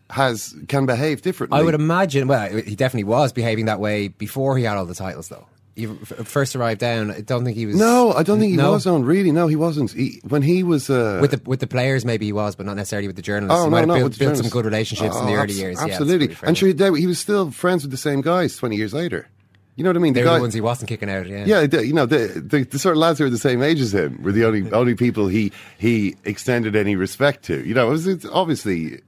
has can behave differently. I would imagine. Well, he definitely was behaving that way before he had all the titles, though. He first arrived down. I don't think he was. No, I don't think he No. was on. Really, no, he wasn't. He, when he was uh, with the with the players. Maybe he was, but not necessarily with the journalists. Oh he no, might have not built, with the built some good relationships in Oh, the early abs- years. Yeah, absolutely, fair and sure, he was still friends with the same guys twenty years later. You know what I mean? they the were guy, the ones he wasn't kicking out. Yeah, Yeah, the, you know the, the the sort of lads who were the same age as him were the only only people he he extended any respect to. You know, it was it's obviously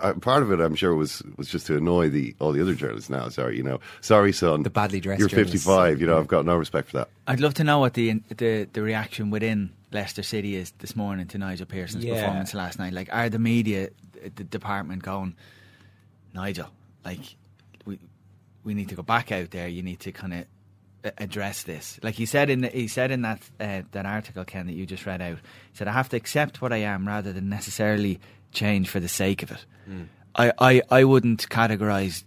uh, part of it. I'm sure was was just to annoy the all the other journalists. Now, sorry, you know, sorry, son, the badly dressed You're journalists. 55. You know, I've got no respect for that. I'd love to know what the the the reaction within Leicester City is this morning to Nigel Pearson's Yeah. performance last night. Like, are the media, the department going, Nigel, like we we need to go back out there. You need to kind of address this. Like he said in the, he said in that uh, that article, Ken, that you just read out. He said, "I have to accept what I am rather than necessarily change for the sake of it." I, I, I wouldn't categorize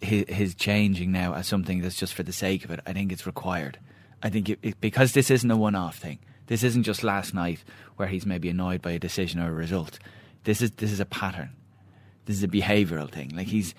his, his changing now as something that's just for the sake of it. I think it's required. I think it, it, because this isn't a one off thing. This isn't just last night where he's maybe annoyed by a decision or a result. This is this is a pattern. This is a behavioural thing. Like he's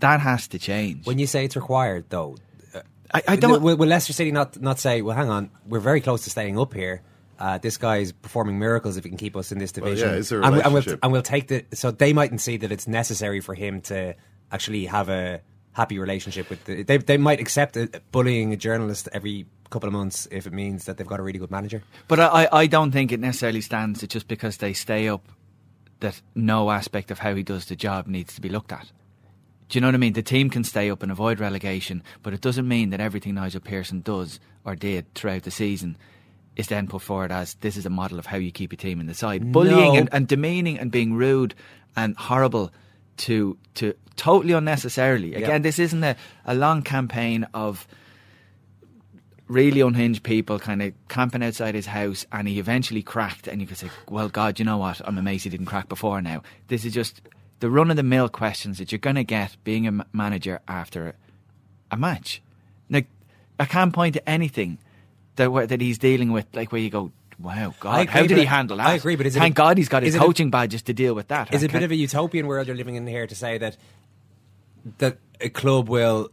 that has to change. When you say it's required, though, uh, I, I don't. Will, will Leicester City not not say, "Well, hang on, we're very close to staying up here." Uh, this guy's performing miracles if he can keep us in this Well, division. yeah, it's a and, we, and, we'll, and we'll take the. So they mightn't see that it's necessary for him to actually have a happy relationship with. The, they they might accept uh bullying a journalist every couple of months if it means that they've got a really good manager. But I, I don't think it necessarily stands that just because they stay up, that no aspect of how he does the job needs to be looked at. Do you know what I mean? The team can stay up and avoid relegation, but it doesn't mean that everything Nigel Pearson does or did throughout the season is then put forward as this is a model of how you keep a team in the side. Bullying and, and demeaning and being rude and horrible to to totally unnecessarily. Again, Yeah. this isn't a, a long campaign of really unhinged people kind of camping outside his house and he eventually cracked and you could say, Well God, you know what? I'm amazed he didn't crack before now. This is just the run of the mill questions that you're gonna get being a manager after a match. Now, I can't point to anything that that he's dealing with like where you go, Wow, God, I how did he handle that? I agree, but thank a- God he's got his is it a- coaching badges to deal with that. Is I it a bit of a utopian world you're living in here to say that that a club will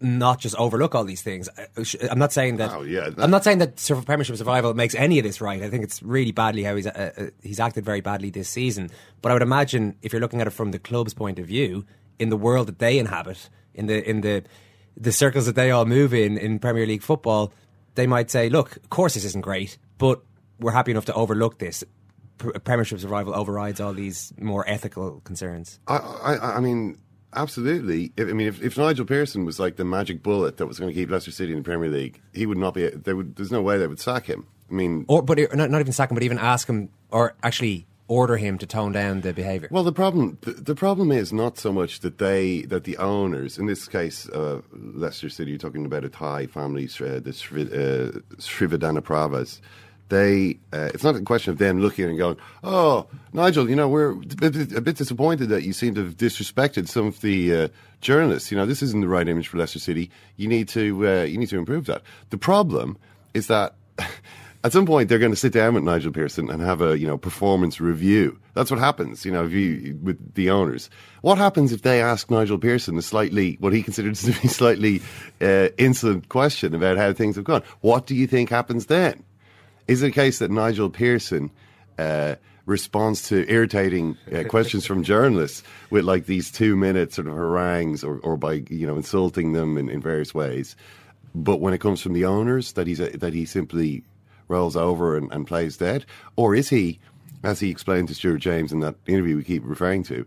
not just overlook all these things? I- I'm not saying that. Oh, yeah, that- I'm not saying that sur- Premiership survival makes any of this right. I think it's really badly how he's uh, uh, he's acted very badly this season. But I would imagine if you're looking at it from the club's point of view, in the world that they inhabit, in the in the the circles that they all move in in Premier League football, they might say, "Look, of course this isn't great, but we're happy enough to overlook this." Pr- Premiership survival overrides all these more ethical concerns. I, I, I mean, absolutely. If, I mean, if, if Nigel Pearson was like the magic bullet that was going to keep Leicester City in the Premier League, he would not be. They would. There's no way they would sack him. I mean, Or, but not, not even sack him, but even ask him, or actually order him to tone down the behaviour. Well, the problem the, the problem is not so much that they that the owners, in this case, uh, Leicester City, you're talking about a Thai family, uh, the Sri, uh, Pravas. They, uh, it's not a question of them looking and going, "Oh, Nigel, you know, we're a bit, disappointed that you seem to have disrespected some of the uh, journalists. You know, this isn't the right image for Leicester City. You need to, uh, you need to improve that." The problem is that at some point they're going to sit down with Nigel Pearson and have a you know performance review. That's what happens, you know, if you, with the owners. What happens if they ask Nigel Pearson a slightly what he considers to be slightly uh, insolent question about how things have gone? What do you think happens then? Is it a case that Nigel Pearson? Uh, responds to irritating uh, questions from journalists with like these two minute sort of harangues or, or by you know insulting them in, in various ways but when it comes from the owners, that he's a, that he simply rolls over and, and plays dead, or is he, as he explained to Stuart James in that interview we keep referring to,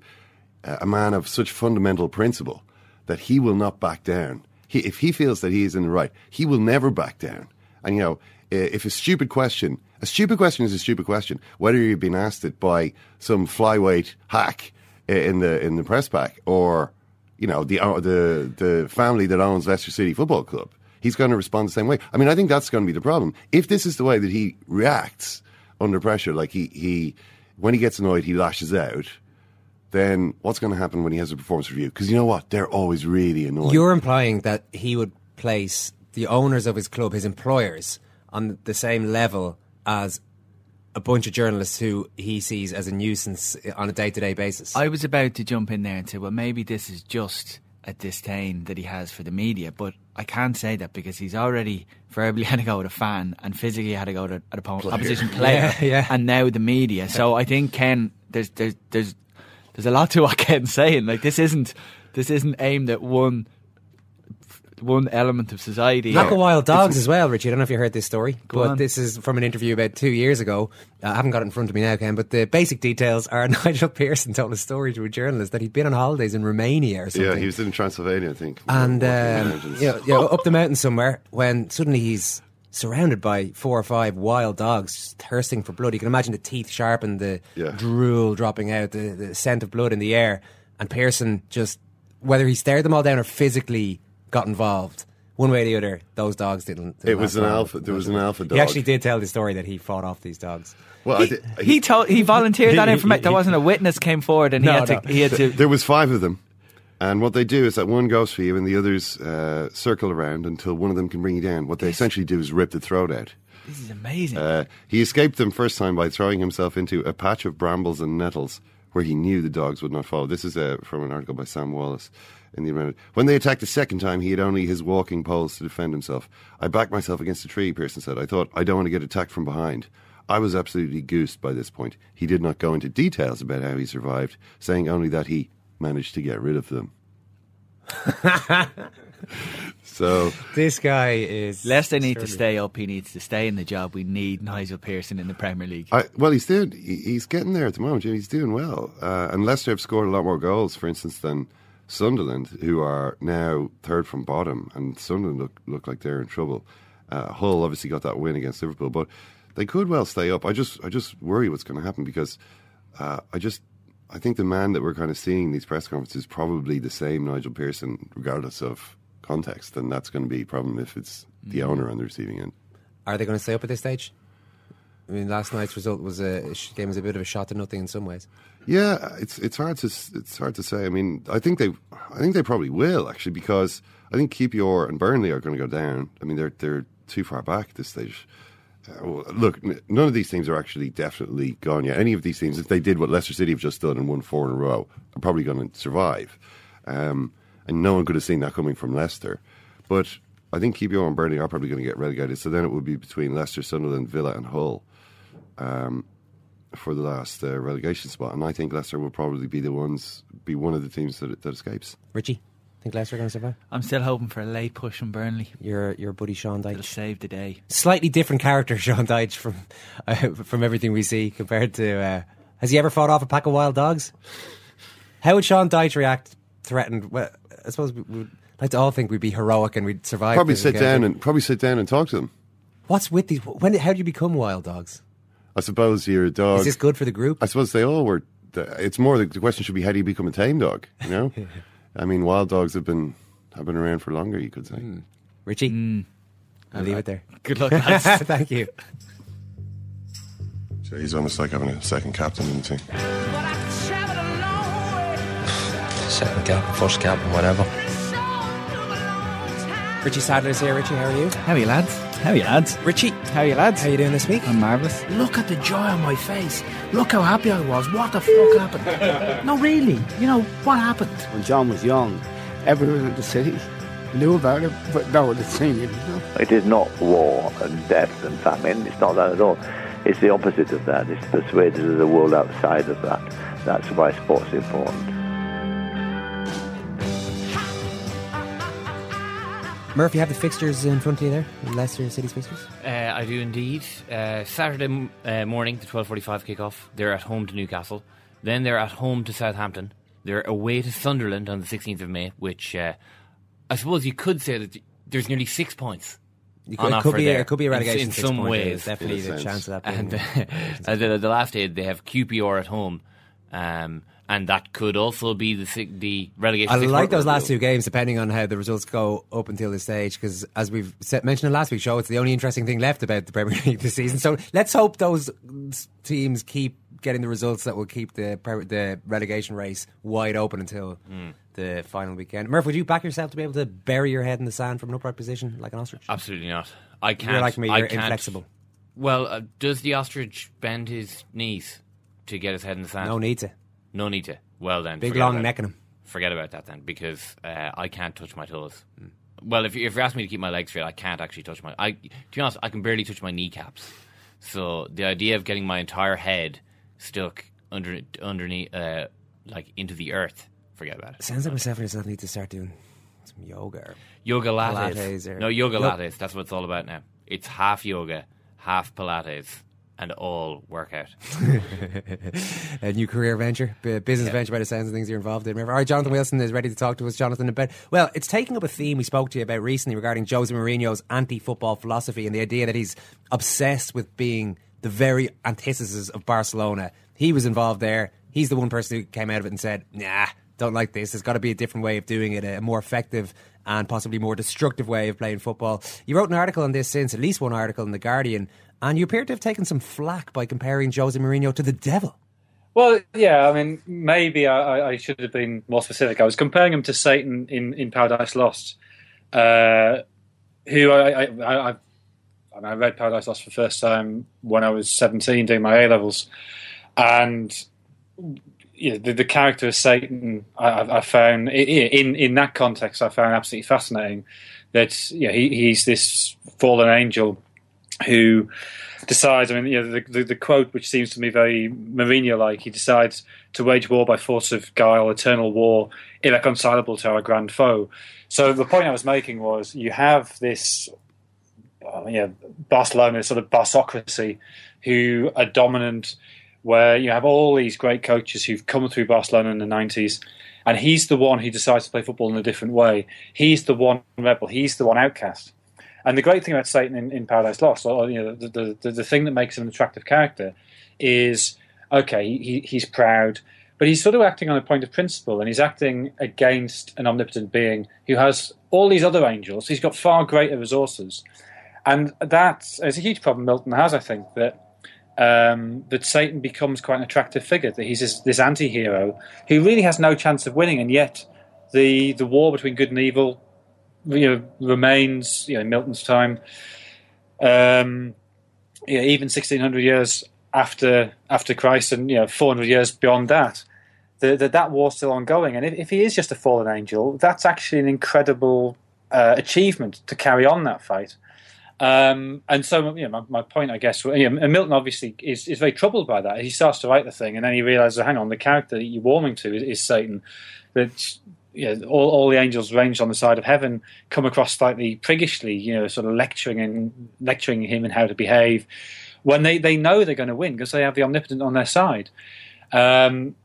uh, a man of such fundamental principle that he will not back down. He, if he feels that he is in the right, he will never back down. And you know, if a stupid question, a stupid question is a stupid question, whether you've been asked it by some flyweight hack in the in the press pack or you know the uh, the the family that owns Leicester City Football Club. He's going to respond the same way. I mean, I think that's going to be the problem. If this is the way that he reacts under pressure, like he he when he gets annoyed, he lashes out. Then what's going to happen when he has a performance review? Because you know what, they're always really annoying. You're implying that he would place the owners of his club, his employers, on the same level as a bunch of journalists who he sees as a nuisance on a day to day basis. I was about to jump in there and say, well, maybe this is just a disdain that he has for the media, but I can't say that because he's already verbally had to go with a fan and physically had to go to an oppo- opposition player, Yeah, yeah. and now the media. So I think Ken, there's there's there's there's a lot to what Ken's saying. Like this isn't this isn't aimed at one one element of society. Knock here. a Wild Dogs It's- as well, Richie. I don't know if you heard this story, Go but on. this is from an interview about two years ago. Uh, I haven't got it in front of me now, Ken, but the basic details are Nigel Pearson told a story to a journalist that he'd been on holidays in Romania or something. yeah, he was in Transylvania, I think. and working in um, you know, you know, up the mountain somewhere when suddenly he's surrounded by four or five wild dogs thirsting for blood. You can imagine the teeth sharpened, the Yeah. drool dropping out, the, the scent of blood in the air, and Pearson just whether he stared them all down or physically got involved. One way or the other, those dogs didn't. didn't It was an alpha- there was an alpha dog. He actually did tell the story that he fought off these dogs. Well, I He, thi- he told he volunteered that information. There wasn't a witness came forward, and he No, had to he had to. There was five of them. And what they do is that one goes for you and the others uh, circle around until one of them can bring you down. What they essentially do is rip the throat out. This is amazing. Uh, he escaped them first time by throwing himself into a patch of brambles and nettles where he knew the dogs would not follow. This is uh, from an article by Sam Wallace in the Atlantic. When they attacked the second time, he had only his walking poles to defend himself. I backed myself against a tree, Pearson said. I thought, I don't want to get attacked from behind. I was absolutely goosed by this point. He did not go into details about how he survived, saying only that he managed to get rid of them. so This guy is. less they need to stay up. He needs to stay in the job. We need Nigel Pearson in the Premier League. I, well, he's doing. He's getting there at the moment. He's doing well. Uh, and Leicester have scored a lot more goals, for instance, than Sunderland, who are now third from bottom. And Sunderland look look like they're in trouble. Uh, Hull obviously got that win against Liverpool, but they could well stay up. I just I just worry what's going to happen because uh, I just I think the man that we're kind of seeing in these press conferences is probably the same Nigel Pearson, regardless of context, and that's going to be a problem if it's the Mm. owner on the receiving end. Are they going to stay up at this stage? I mean, last night's result was a game was a bit of a shot to nothing in some ways. Yeah, it's it's hard to it's hard to say. I mean, I think they I think they probably will actually because I think QPR and Burnley are going to go down. I mean, they're they're too far back at this stage. Uh, well, look, none of these teams are actually definitely gone yet. Any of these teams, if they did what Leicester City have just done and won four in a row, are probably going to survive. Um, and no one could have seen that coming from Leicester. But I think QPR and Burnley are probably going to get relegated. So then it would be between Leicester, Sunderland, Villa, and Hull. Um, for the last uh, relegation spot, and I think Leicester will probably be the ones, be one of the teams that, that escapes. Richie, think Leicester are going to survive? I'm still hoping for a late push from Burnley. Your your buddy Sean Dyche. It'll save the day. Slightly different character, Sean Dyche, from uh, from everything we see compared to. Uh, has he ever fought off a pack of wild dogs? How would Sean Dyche react? Threatened? Well, I suppose we would like to all think we'd be heroic and we'd survive. Probably sit encounter. down and probably sit down and talk to them. What's with these? When? How do you become wild dogs? I suppose you're a dog. Is this good for the group? I suppose they all were. It's more the, the question should be how do you become a tame dog? You know, I mean, wild dogs have been have been around for longer. You could say. Hmm. Richie, hmm. I'll leave it there. Good luck, lads. Thank you. So he's almost like having a second captain in the team. Second captain, first captain, whatever. Richie Sadlier's here. Richie, how are you? How are you, lads? How are you, lads? Richie, How are you, lads? how are you doing this week? I'm marvellous. Look at the joy on my face. Look how happy I was. What the fuck happened? no, really. You know, what happened? When John was young, everyone in the city knew about it, but no one had seen it. You know? It is not war and death and famine. It's not that at all. It's the opposite of that. It's persuaded of the world outside of that. That's why sport's important. Murphy, you have the fixtures in front of you there. Leicester City's fixtures. Uh, I do indeed. Uh, Saturday m- uh, morning, the twelve forty-five kickoff. They're at home to Newcastle. Then they're at home to Southampton. They're away to Sunderland on the sixteenth of May. Which uh, I suppose you could say that there's nearly six points. You could- on it offer could be a- there it could be a relegation in, six some ways. definitely a the sense. chance of that. And being- uh, the, the last day they have QPR at home, um, and that could also be the the relegation. I like those last two games, depending on how the results go up until this stage. Because as we've mentioned in last week's show, it's the only interesting thing left about the Premier League this season. So let's hope those teams keep getting the results that will keep the the relegation race wide open until Mm. the final weekend. Murph, would you back yourself to be able to bury your head in the sand from an upright position like an ostrich? Absolutely not. I can't. You're like me, I you're can't- inflexible. Well, uh, does the ostrich bend his knees to get his head in the sand? No need to. No need to. Well then, Big long about neck in him. Forget about that then, because uh, I can't touch my toes. Well, if you, if you ask me to keep my legs straight, I can't actually touch my. I to be honest, I can barely touch my kneecaps. So the idea of getting my entire head stuck under underneath, uh, like into the earth, forget about it. Sounds like myself and yourself need to start doing some yoga. Or Yoga lattes. Pilates or- no, yoga Yo- lattes. That's what it's all about now. It's half yoga, half Pilates, and all work out. a new career venture, b- business venture by the sounds of things you're involved in. Remember, all right, Jonathan Wilson is ready to talk to us. Jonathan, about well, it's taking up a theme we spoke to you about recently regarding Jose Mourinho's anti-football philosophy and the idea that he's obsessed with being the very antithesis of Barcelona. He was involved there. He's the one person who came out of it and said, "Nah, don't like this. There's got to be a different way of doing it, a more effective." And possibly more destructive way of playing football. You wrote an article on this since, at least one article in The Guardian, and you appear to have taken some flack by comparing Jose Mourinho to the devil. Well, yeah, I mean, maybe I, I- should have been more specific. I was comparing him to Satan in, in Paradise Lost, uh, who I, I, I, I, read Paradise Lost for the first time when I was 17 doing my A levels. And the, the character of Satan, I, I- found, in, in that context, I found absolutely fascinating. That he, he's this fallen angel who decides. I mean, you know, the, the, the quote, which seems to me very Mourinho-like, he decides to wage war by force of guile, eternal war, irreconcilable to our grand foe. So the point I was making was, you have this, uh, yeah, Barcelona sort of Barcocracy, who are dominant, where you have all these great coaches who've come through Barcelona in the nineties. And he's the one who decides to play football in a different way. He's the one rebel. He's the one outcast. And the great thing about Satan in, in Paradise Lost, or you know, the, the, the, the thing that makes him an attractive character, is okay, he, he's proud, but he's sort of acting on a point of principle, and he's acting against an omnipotent being who has all these other angels. He's got far greater resources, and that is a huge problem Milton has. I think that um, that Satan becomes quite an attractive figure. That he's this, this anti-hero who really has no chance of winning, and yet the the war between good and evil, you know, remains. You know, Milton's time, um, know, even sixteen hundred years after after Christ, and you know, four hundred years beyond that, that that, that war's still ongoing. And if, if, he is just a fallen angel, that's actually an incredible uh, achievement to carry on that fight. Um, and so, you know, my, my point, I guess, you know, and Milton obviously is, is very troubled by that. He starts to write the thing, and then he realizes, hang on, the character that you're warming to is, is Satan. That you know, all, all the angels ranged on the side of heaven come across slightly priggishly, you know, sort of lecturing and lecturing him in how to behave when they, they know they're going to win because they have the omnipotent on their side. Um,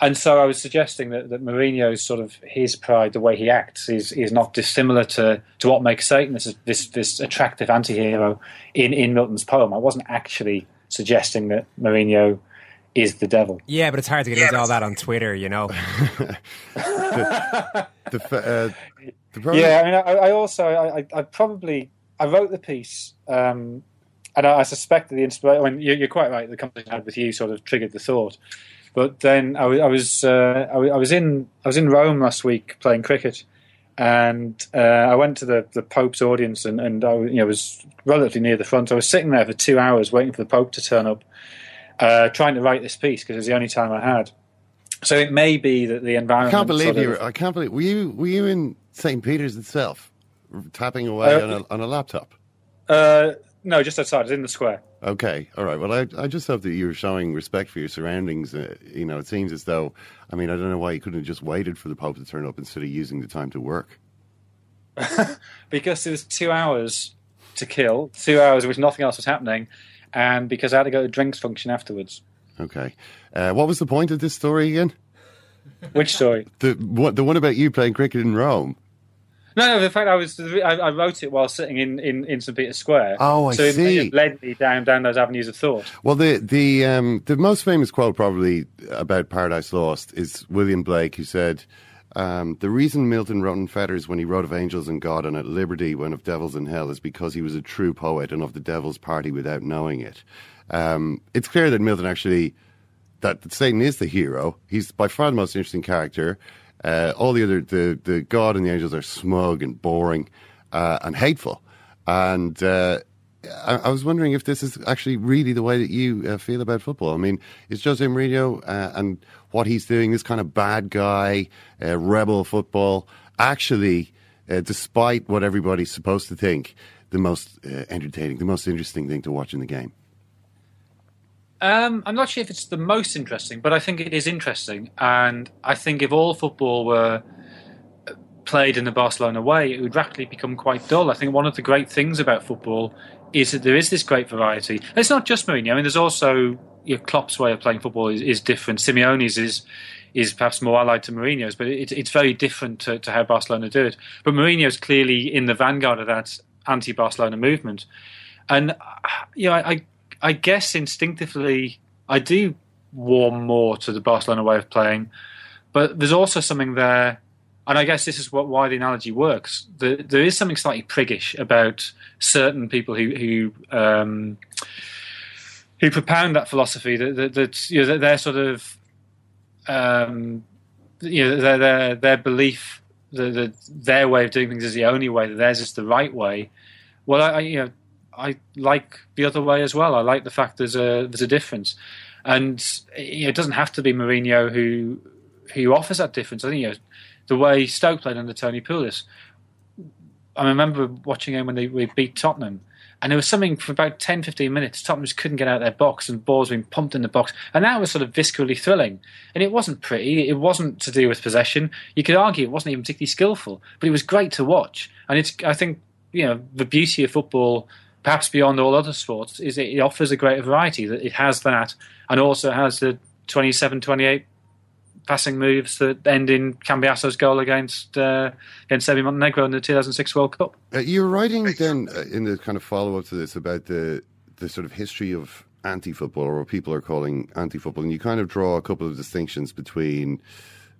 and so I was suggesting that, that Mourinho's sort of his pride, the way he acts, is is not dissimilar to, to what makes Satan this this this attractive anti-hero in, in Milton's poem. I wasn't actually suggesting that Mourinho is the devil. Yeah, but it's hard to get into all that on Twitter, you know. the, the, uh, the yeah, I mean, I, I also I, I, probably I wrote the piece. Um, and I, I suspect that the inspiration. I mean, you're, you're, quite right. The conversation I had with you sort of triggered the thought. But then I, I was uh, I, was in I was in Rome last week playing cricket, and uh, I went to the, the Pope's audience, and, and I you know, was relatively near the front. I was sitting there for two hours waiting for the Pope to turn up, uh, trying to write this piece because it was the only time I had. So it may be that the environment. I can't believe you. Were, I can't believe. Were you were you in St. Peter's itself, tapping away Uh, on, a, on a laptop? Uh, no, just outside. It's in the square. Okay, all right. Well, I I just hope that you're showing respect for your surroundings. Uh, you know, it seems as though. I mean, I don't know why you couldn't have just waited for the Pope to turn up instead of using the time to work. because there was two hours to kill, two hours in which nothing else was happening, and because I had to go to drinks function afterwards. Okay. Uh, what was the point of this story again? Which story? The what, the one about you playing cricket in Rome. No, no. The fact I was, I, I wrote it while sitting in, in, in St Peter's Square. Oh, I so it, see. it led me down down those avenues of thought. Well, the the um, the most famous quote probably about Paradise Lost is William Blake, who said, um, "The reason Milton wrote in fetters when he wrote of angels and God and at liberty when of devils and hell is because he was a true poet and of the devil's party without knowing it." Um, it's clear that Milton actually that, Satan is the hero. He's by far the most interesting character. Uh, all the other the the God and the angels are smug and boring uh, and hateful. And uh, I, I, was wondering if this is actually really the way that you uh, feel about football. I mean, is Jose Mourinho uh, and what he's doing, this kind of bad guy, uh, rebel football, actually, despite what everybody's supposed to think, the most entertaining, the most interesting thing to watch in the game? Um, I'm not sure if it's the most interesting, but I think it is interesting. And I think if all football were played in the Barcelona way, it would rapidly become quite dull. I think one of the great things about football is that there is this great variety. And it's not just Mourinho. I mean, there's also your Klopp's way of playing football is, is different. Simeone's is is perhaps more allied to Mourinho's, but it, it's very different to, to how Barcelona do it. But Mourinho's clearly in the vanguard of that anti-Barcelona movement. And you know, I, I guess instinctively I do warm more to the Barcelona way of playing, but there's also something there, and I guess this is what why the analogy works. The, there is something slightly priggish about certain people who who um, who propound that philosophy that, that, that you know, their sort of um, you know their their, their belief that, their way of doing things is the only way, that theirs is the right way. Well, I, you know I like the other way as well. I like the fact there's a there's a difference, and you know, it doesn't have to be Mourinho who who offers that difference. I think you know, the way Stoke played under Tony Pulis. I remember watching him when they we beat Tottenham, and there was something for about 10, 15 minutes. Tottenham just couldn't get out of their box, and balls being pumped in the box, and that was sort of viscerally thrilling. And it wasn't pretty. It wasn't to do with possession. You could argue it wasn't even particularly skillful, but it was great to watch. And it's I think you know the beauty of football perhaps beyond all other sports, is it offers a greater variety. That it has that, and also has the 27, 28 passing moves that end in Cambiasso's goal against uh, against Serbia Montenegro in the 2006 World Cup. Uh, you were writing then uh, in the kind of follow up to this about the the sort of history of anti-football, or what people are calling anti-football, and you kind of draw a couple of distinctions between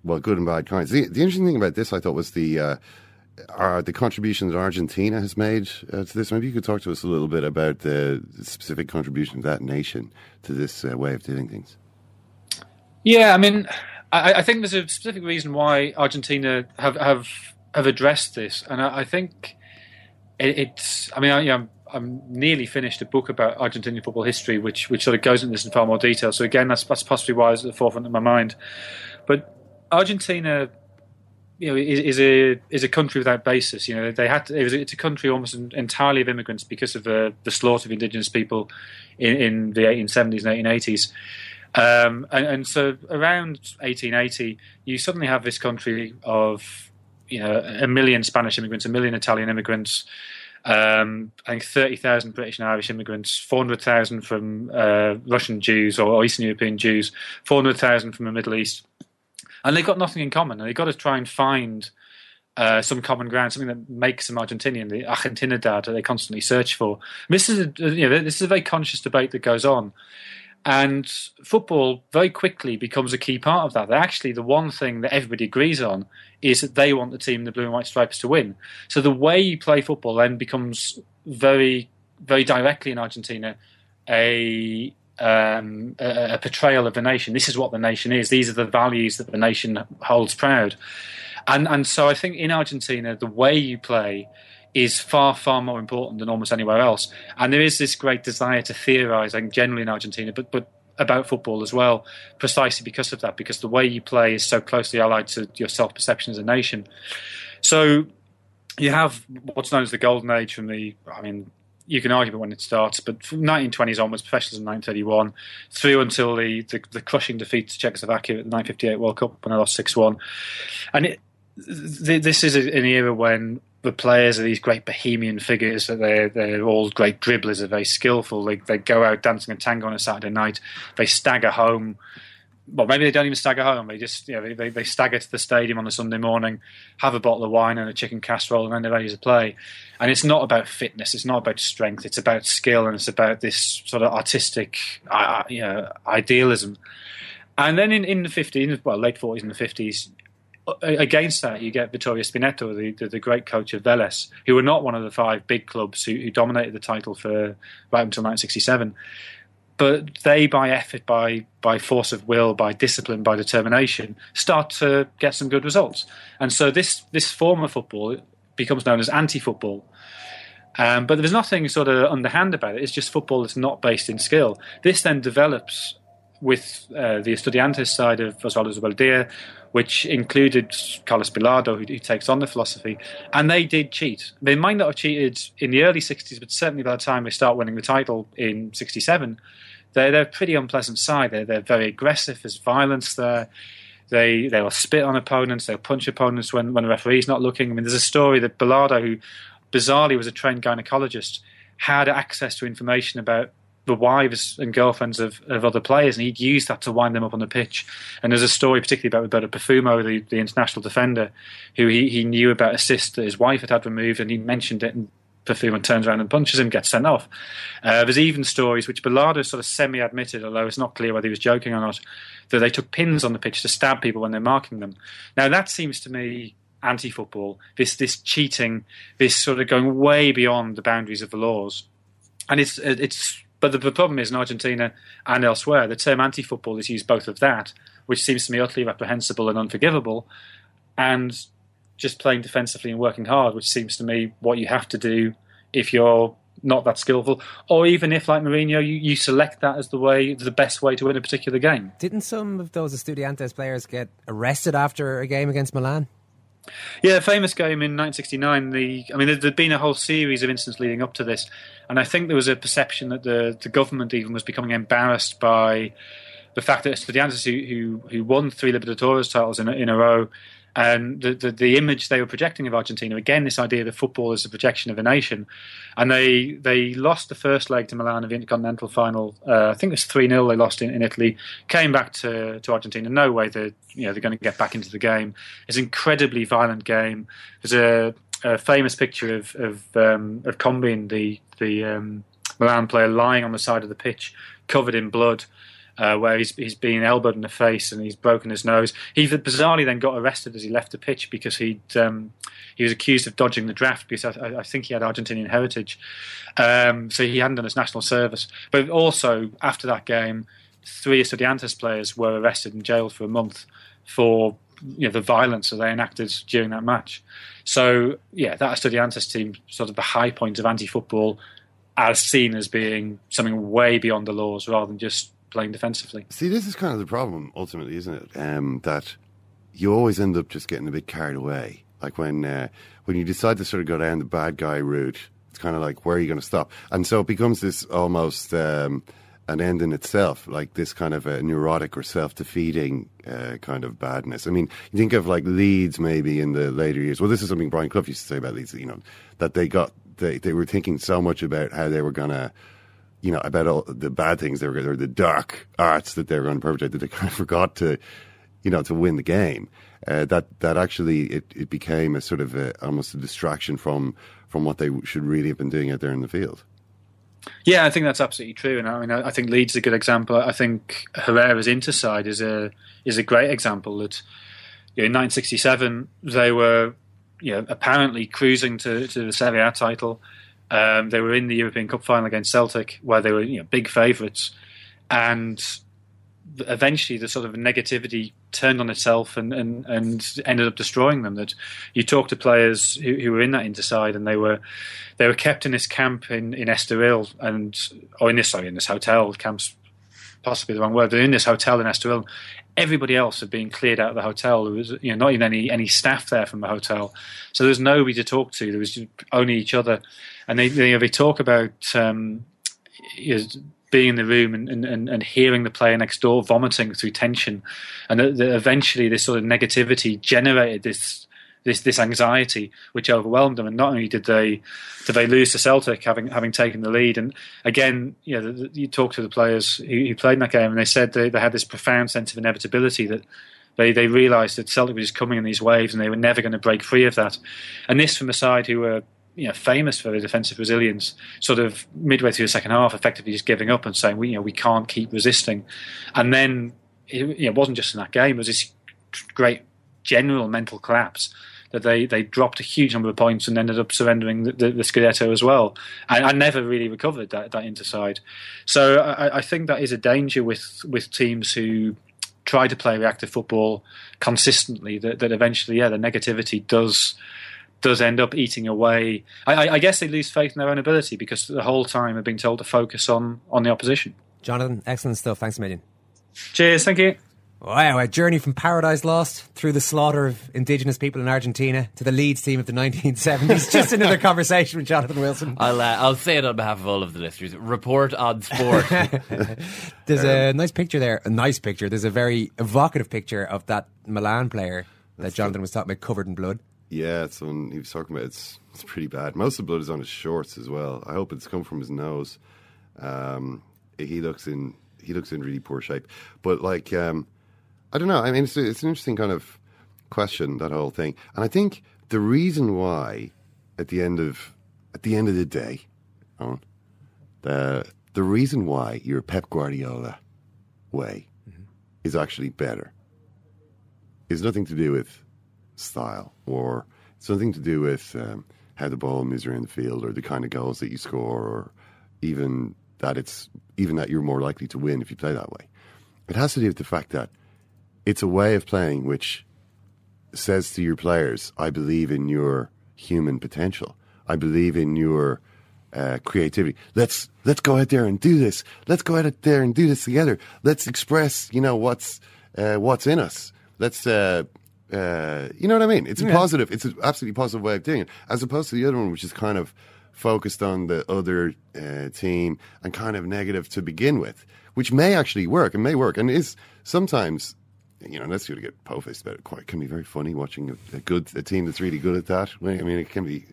well, good and bad kinds. The, the interesting thing about this, I thought, was the uh, uh, the contribution that Argentina has made uh, to this. Maybe you could talk to us a little bit about the specific contribution of that nation to this uh, way of doing things. Yeah, I mean, I, I, think there's a specific reason why Argentina have have have addressed this, and I, I think it, it's. I mean, I, you know, I'm nearly finished a book about Argentinian football history, which which sort of goes into this in far more detail. So again, that's that's possibly why it's at the forefront of my mind. But Argentina, you know, is, is, a is a country without basis. You know, they had to, it was, it's a country almost entirely of immigrants because of the the slaughter of indigenous people in, in the 1870s and 1880s. Um, and, and, so around 1880, you suddenly have this country of you know a million Spanish immigrants, a million Italian immigrants. Um, I think 30,000 British and Irish immigrants, 400,000 from uh, Russian Jews or, Eastern European Jews, 400,000 from the Middle East. And they've got nothing in common. And they've got to try and find uh, some common ground, something that makes them Argentinian, the Argentinidad that they constantly search for. And this is a, you know, this is a very conscious debate that goes on. And football very quickly becomes a key part of that. That actually, the one thing that everybody agrees on is that they want the team, the blue and white stripes, to win. So the way you play football then becomes very, very directly in Argentina a um, a, a, portrayal of the nation. This is what the nation is. These are the values that the nation holds proud. And and so I think in Argentina, the way you play is far, far more important than almost anywhere else. And there is this great desire to theorize, and generally in Argentina, but, but about football as well, precisely because of that, because the way you play is so closely allied to your self perception as a nation. So you have what's known as the golden age from the, I mean, you can argue when it starts, but from 1920s onwards, professionals in 1931, through until the, the, the crushing defeat to Czechoslovakia at the 1958 World Cup when I lost 6 1. And it, th- this is an era when the players are these great bohemian figures that they're they're all great dribblers, they're very skillful. They they go out dancing a tango on a Saturday night. They stagger home. Well, maybe they don't even stagger home. They just you know they, they, they stagger to the stadium on a Sunday morning, have a bottle of wine and a chicken casserole, and then they're ready to play. And it's not about fitness. It's not about strength. It's about skill, and it's about this sort of artistic, uh, you know, idealism. And then in, in the 50s, well, late 40s and the 50s, against that, you get Victorio Spinetto, the, the, the, great coach of Vélez, who were not one of the five big clubs who, who dominated the title for right until 1967. But they, by effort, by by force of will, by discipline, by determination, start to get some good results. And so this this form of football becomes known as anti-football. Um, but there's nothing sort of underhand about it. It's just football that's not based in skill. This then develops with uh, the Estudiantes side of Osvaldo Zubeldia, which included Carlos Bilardo, who, who, takes on the philosophy, and they did cheat. They might not have cheated in the early 60s, but certainly by the time they start winning the title in 67, they're, they're a pretty unpleasant side. They're, they're very aggressive, there's violence there. They they will spit on opponents, they'll punch opponents when, when the referee's not looking. I mean, there's a story that Bilardo, who bizarrely was a trained gynecologist, had access to information about the wives and girlfriends of, of other players, and he'd use that to wind them up on the pitch. And there's a story particularly about Roberto Perfumo, the, the international defender, who he, he knew about a cyst that his wife had had removed, and he mentioned it, and Perfumo turns around and punches him, gets sent off. Uh, there's even stories which Bilardo sort of semi-admitted, although it's not clear whether he was joking or not, that they took pins on the pitch to stab people when they're marking them. Now that seems to me anti-football, this this cheating, this sort of going way beyond the boundaries of the laws, and it's it's but the, the, problem is in Argentina and elsewhere, the term anti football is used both of that, which seems to me utterly reprehensible and unforgivable, and just playing defensively and working hard, which seems to me what you have to do if you're not that skillful, or even if, like Mourinho, you, you select that as the way, the best way to win a particular game. Didn't some of those Estudiantes players get arrested after a game against Milan? Yeah, famous game in 1969. The I mean, there'd been a whole series of incidents leading up to this, and I think there was a perception that the the government even was becoming embarrassed by the fact that Estudiantes, who who, who won three Libertadores titles in a, in a row, And the, the, the image they were projecting of Argentina again, this idea that football is a projection of a nation, and they they lost the first leg to Milan in the Intercontinental final. Uh, I think it was three 0 They lost in, in Italy. Came back to, to Argentina. No way they're you know they're going to get back into the game. It's an incredibly violent game. There's a, a famous picture of of, um, of Combin, the the um, Milan player, lying on the side of the pitch, covered in blood uh, where he's he's been elbowed in the face and he's broken his nose. He bizarrely then got arrested as he left the pitch because he'd um, he was accused of dodging the draft because I, I think he had Argentinian heritage, um, so he hadn't done his national service. But also after that game, three Estudiantes players were arrested and jailed for a month for you know the violence that they enacted during that match. So yeah, that Estudiantes team sort of the high point of anti-football, as seen as being something way beyond the laws rather than just playing defensively. See, this is kind of the problem ultimately, isn't it? Um, that you always end up just getting a bit carried away. Like when uh, when you decide to sort of go down the bad guy route, it's kind of like where are you going to stop? And so it becomes this almost um, an end in itself, like this kind of a neurotic or self defeating uh, kind of badness. I mean, you think of like Leeds maybe in the later years. Well, this is something Brian Clough used to say about Leeds. You know that they got they they were thinking so much about how they were going to you know, about all the bad things they were, or the dark arts that they were going to perpetrate, that they kind of forgot to, you know, to win the game. Uh, that that actually it, it became a sort of a, almost a distraction from from what they should really have been doing out there in the field. Yeah, I think that's absolutely true, and I mean, I think Leeds is a good example. I think Herrera's Interside is a is a great example. That you know, in 1967 they were, you know, apparently cruising to to the Serie A title um, they were in the European Cup final against Celtic, where they were you know, big favourites, and eventually the sort of negativity turned on itself and, and, and ended up destroying them. That you talk to players who, who were in that interside, and they were they were kept in this camp in, in Estoril, and or in this sorry in this hotel. Camp's possibly the wrong word. They're in this hotel in Estoril. Everybody else had been cleared out of the hotel. There was you know not even any any staff there from the hotel, so there was nobody to talk to. There was only each other and they they, they talk about um, you know, being in the room and, and, and hearing the player next door vomiting through tension, and that, that eventually this sort of negativity generated this this this anxiety which overwhelmed them. And not only did they did they lose to Celtic having having taken the lead, and again, you know, you talk to the players who, who, played in that game, and they said they, they had this profound sense of inevitability that. They, they realised that Celtic was coming in these waves and they were never going to break free of that. And this from a side who were you know, famous for their defensive resilience, sort of midway through the second half, effectively just giving up and saying, we, you know, we can't keep resisting. And then it, you know, it wasn't just in that game; it was this great general mental collapse that they, they dropped a huge number of points and ended up surrendering the, the, the Scudetto as well. And I never really recovered that, that interside. So I, I think that is a danger with, with teams who try to play reactive football consistently, that, that eventually, yeah, the negativity does does end up eating away. I, I, guess they lose faith in their own ability because the whole time they've been told to focus on on the opposition. Jonathan, excellent stuff. Thanks a million. Cheers. Thank you. Wow, a journey from Paradise Lost through the slaughter of indigenous people in Argentina to the Leeds team of the 1970s. Just another conversation with Jonathan Wilson. I'll uh, I'll say it on behalf of all of the listeners. Report on sport. There's a nice picture there. A nice picture. There's a very evocative picture of that Milan player that Jonathan was talking about, covered in blood. Yeah, it's when he was talking about. It's it's pretty bad. Most of the blood is on his shorts as well. I hope it's come from his nose. Um, he looks in he looks in really poor shape. But like, um, I don't know. I mean, it's, it's an interesting kind of question that whole thing. And I think the reason why, at the end of at the end of the day, Eoin, the the reason why your Pep Guardiola way mm-hmm. is actually better is nothing to do with style or something to do with um, how the ball moves around the field or the kind of goals that you score or even that it's even that you're more likely to win if you play that way. It has to do with the fact that it's a way of playing which says to your players, I believe in your human potential. I believe in your uh, creativity. Let's let's go out there and do this. Let's go out there and do this together. Let's express, you know, what's uh, what's in us. Let's uh, uh, you know what I mean? It's a yeah. positive. It's an absolutely positive way of doing it, as opposed to the other one, which is kind of focused on the other uh, team and kind of negative to begin with, which may actually work and may work and is sometimes you know, unless you to get po-faced about it, quite can be very funny watching a, a good a team that's really good at that. I mean, it can be.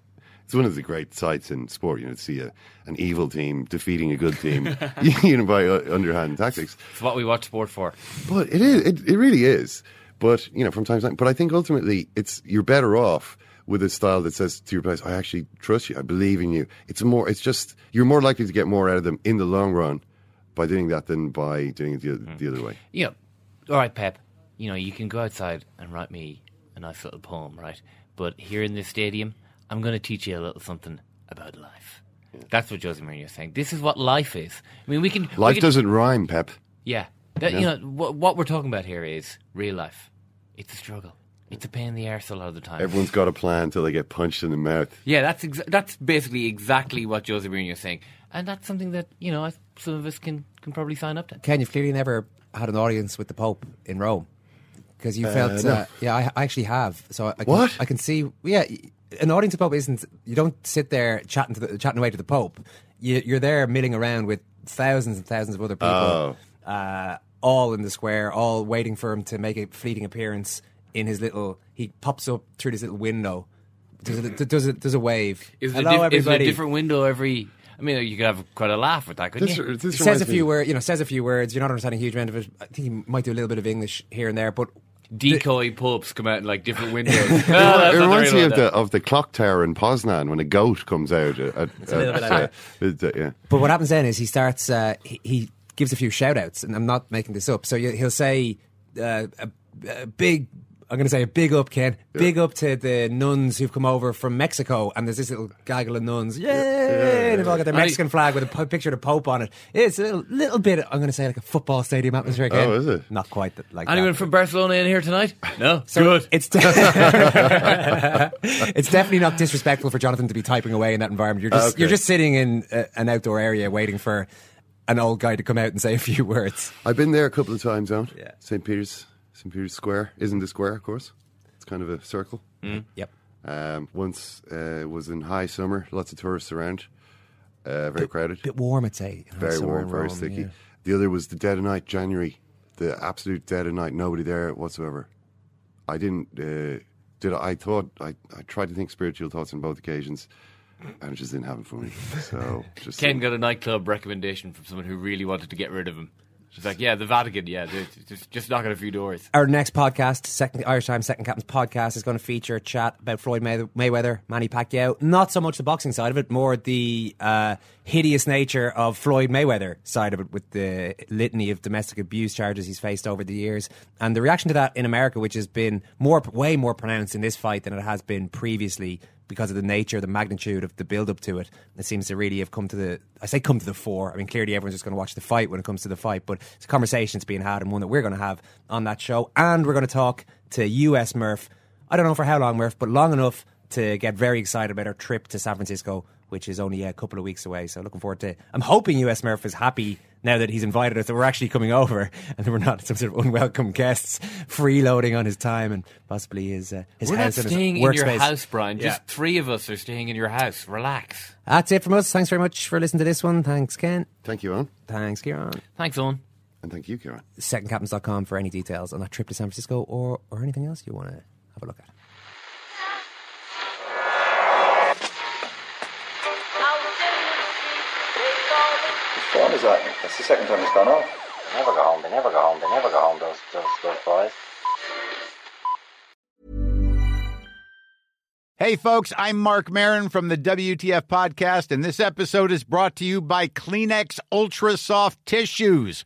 It's one of the great sights in sport, you know, to see a, an evil team defeating a good team, you know, by uh, underhand tactics. It's what we watch sport for. But it is, it, it really is. But you know, from time to time. But I think ultimately, it's you're better off with a style that says to your players, "I actually trust you. I believe in you." It's more. It's just you're more likely to get more out of them in the long run by doing that than by doing it the, the other way. Know, all right, Pep. You know, you can go outside and write me a nice little poem, right? But here in this stadium, I'm going to teach you a little something about life. That's what Jose Mourinho's saying. This is what life is. I mean, we can. we Life can- doesn't rhyme, Pep. Yeah. That, Yeah. You know, what, what we're talking about here is real life. It's a struggle. It's a pain in the arse a lot of the time. Everyone's got a plan until they get punched in the mouth. Yeah, that's exa- that's basically exactly what Jose Mourinho is saying, and that's something that you know I, some of us can, can probably sign up to. Ken, you've clearly never had an audience with the Pope in Rome because you Uh, felt. no. Uh, yeah, I, I actually have. So I can, What? I can see. Yeah, an audience with the Pope isn't. You don't sit there chatting to the, chatting away to the Pope. You, you're there milling around with thousands and thousands of other people, Oh. Uh, all in the square, all waiting for him to make a fleeting appearance in his little. He pops up through this little window. Does a, does a, does a wave. Is there, Hello, diff- is there a everybody. different window every? I mean, you could have quite a laugh with that, couldn't you? He says a few words, you know, says a few words. You're not understanding a huge amount of it. I think he might do a little bit of English here and there, but Decoy popes come out in like different windows. it it reminds me of the of the clock tower in Poznan when a goat comes out. At, at, It's a little bit like that. uh, yeah. But what happens then is he starts, uh, he, he gives a few shout outs, and I'm not making this up. So he'll say, uh, a, a big, I'm going to say a big up, Ken, big up to the nuns who've come over from Mexico. And there's this little gaggle of nuns, yay! And they've all got their And he- Mexican flag with a po- picture of the Pope on it. It's a little, little bit, I'm going to say like a football stadium atmosphere, Ken. Oh, is it? Not quite that- like Anyone that. from Barcelona in here tonight? No, So good. It's it's definitely not disrespectful for Jonathan to be typing away in that environment. You're just Okay. you're just sitting in a, an outdoor area waiting for an old guy to come out and say a few words. I've been there a couple of times out. Yeah. St. Peter's St. Peter's Square isn't a square, of course. It's kind of a circle. Mm. Yep. Um, once uh, was in high summer, lots of tourists around, uh, very crowded. Bit warm, I'd say. very warm, in very Rome, sticky. yeah. The other was the dead of night, January, the absolute dead of night, nobody there whatsoever. I didn't. Uh, did I? I thought I, I tried to think spiritual thoughts on both occasions, and it just didn't happen for me. So just Ken got a nightclub recommendation from someone who really wanted to get rid of him. She's like, yeah, the Vatican, yeah, they- just just knock on a few doors. Our next podcast, second Irish Times Second Captain's podcast, is going to feature a chat about Floyd May- Mayweather, Manny Pacquiao. Not so much the boxing side of it, more the uh, hideous nature of Floyd Mayweather side of it, with the litany of domestic abuse charges he's faced over the years, and the reaction to that in America, which has been more, way more pronounced in this fight than it has been previously. Because of the nature, the magnitude of the build up to it, it seems to really have come to the. I say come to the fore. I mean, clearly everyone's just going to watch the fight when it comes to the fight, but it's a conversation that's being had and one that we're going to have on that show. And we're going to talk to US Murph. I don't know for how long, Murph, but long enough to get very excited about our trip to San Francisco, which is only a couple of weeks away. So looking forward to. I'm hoping US Murph is happy now that he's invited us that we're actually coming over and that we're not some sort of unwelcome guests freeloading on his time and possibly his uh, his We're not house and his staying in your house, Brian. Just three of us are staying in your house. Relax. That's it from us. Thanks very much for listening to this one. Thanks, Ken. Thank you, Eoin. Thanks, Ciaran. Thanks, Eoin. And thank you, Ciaran. Secondcaptains.com for any details on that trip to San Francisco or, or anything else you want to have a look at. That? That's the second time it's gone off. They never go home. They never go home. They never go home. Those those those boys. Hey, folks, I'm Marc Maron from the WTF Podcast, and this episode is brought to you by Kleenex Ultra Soft Tissues,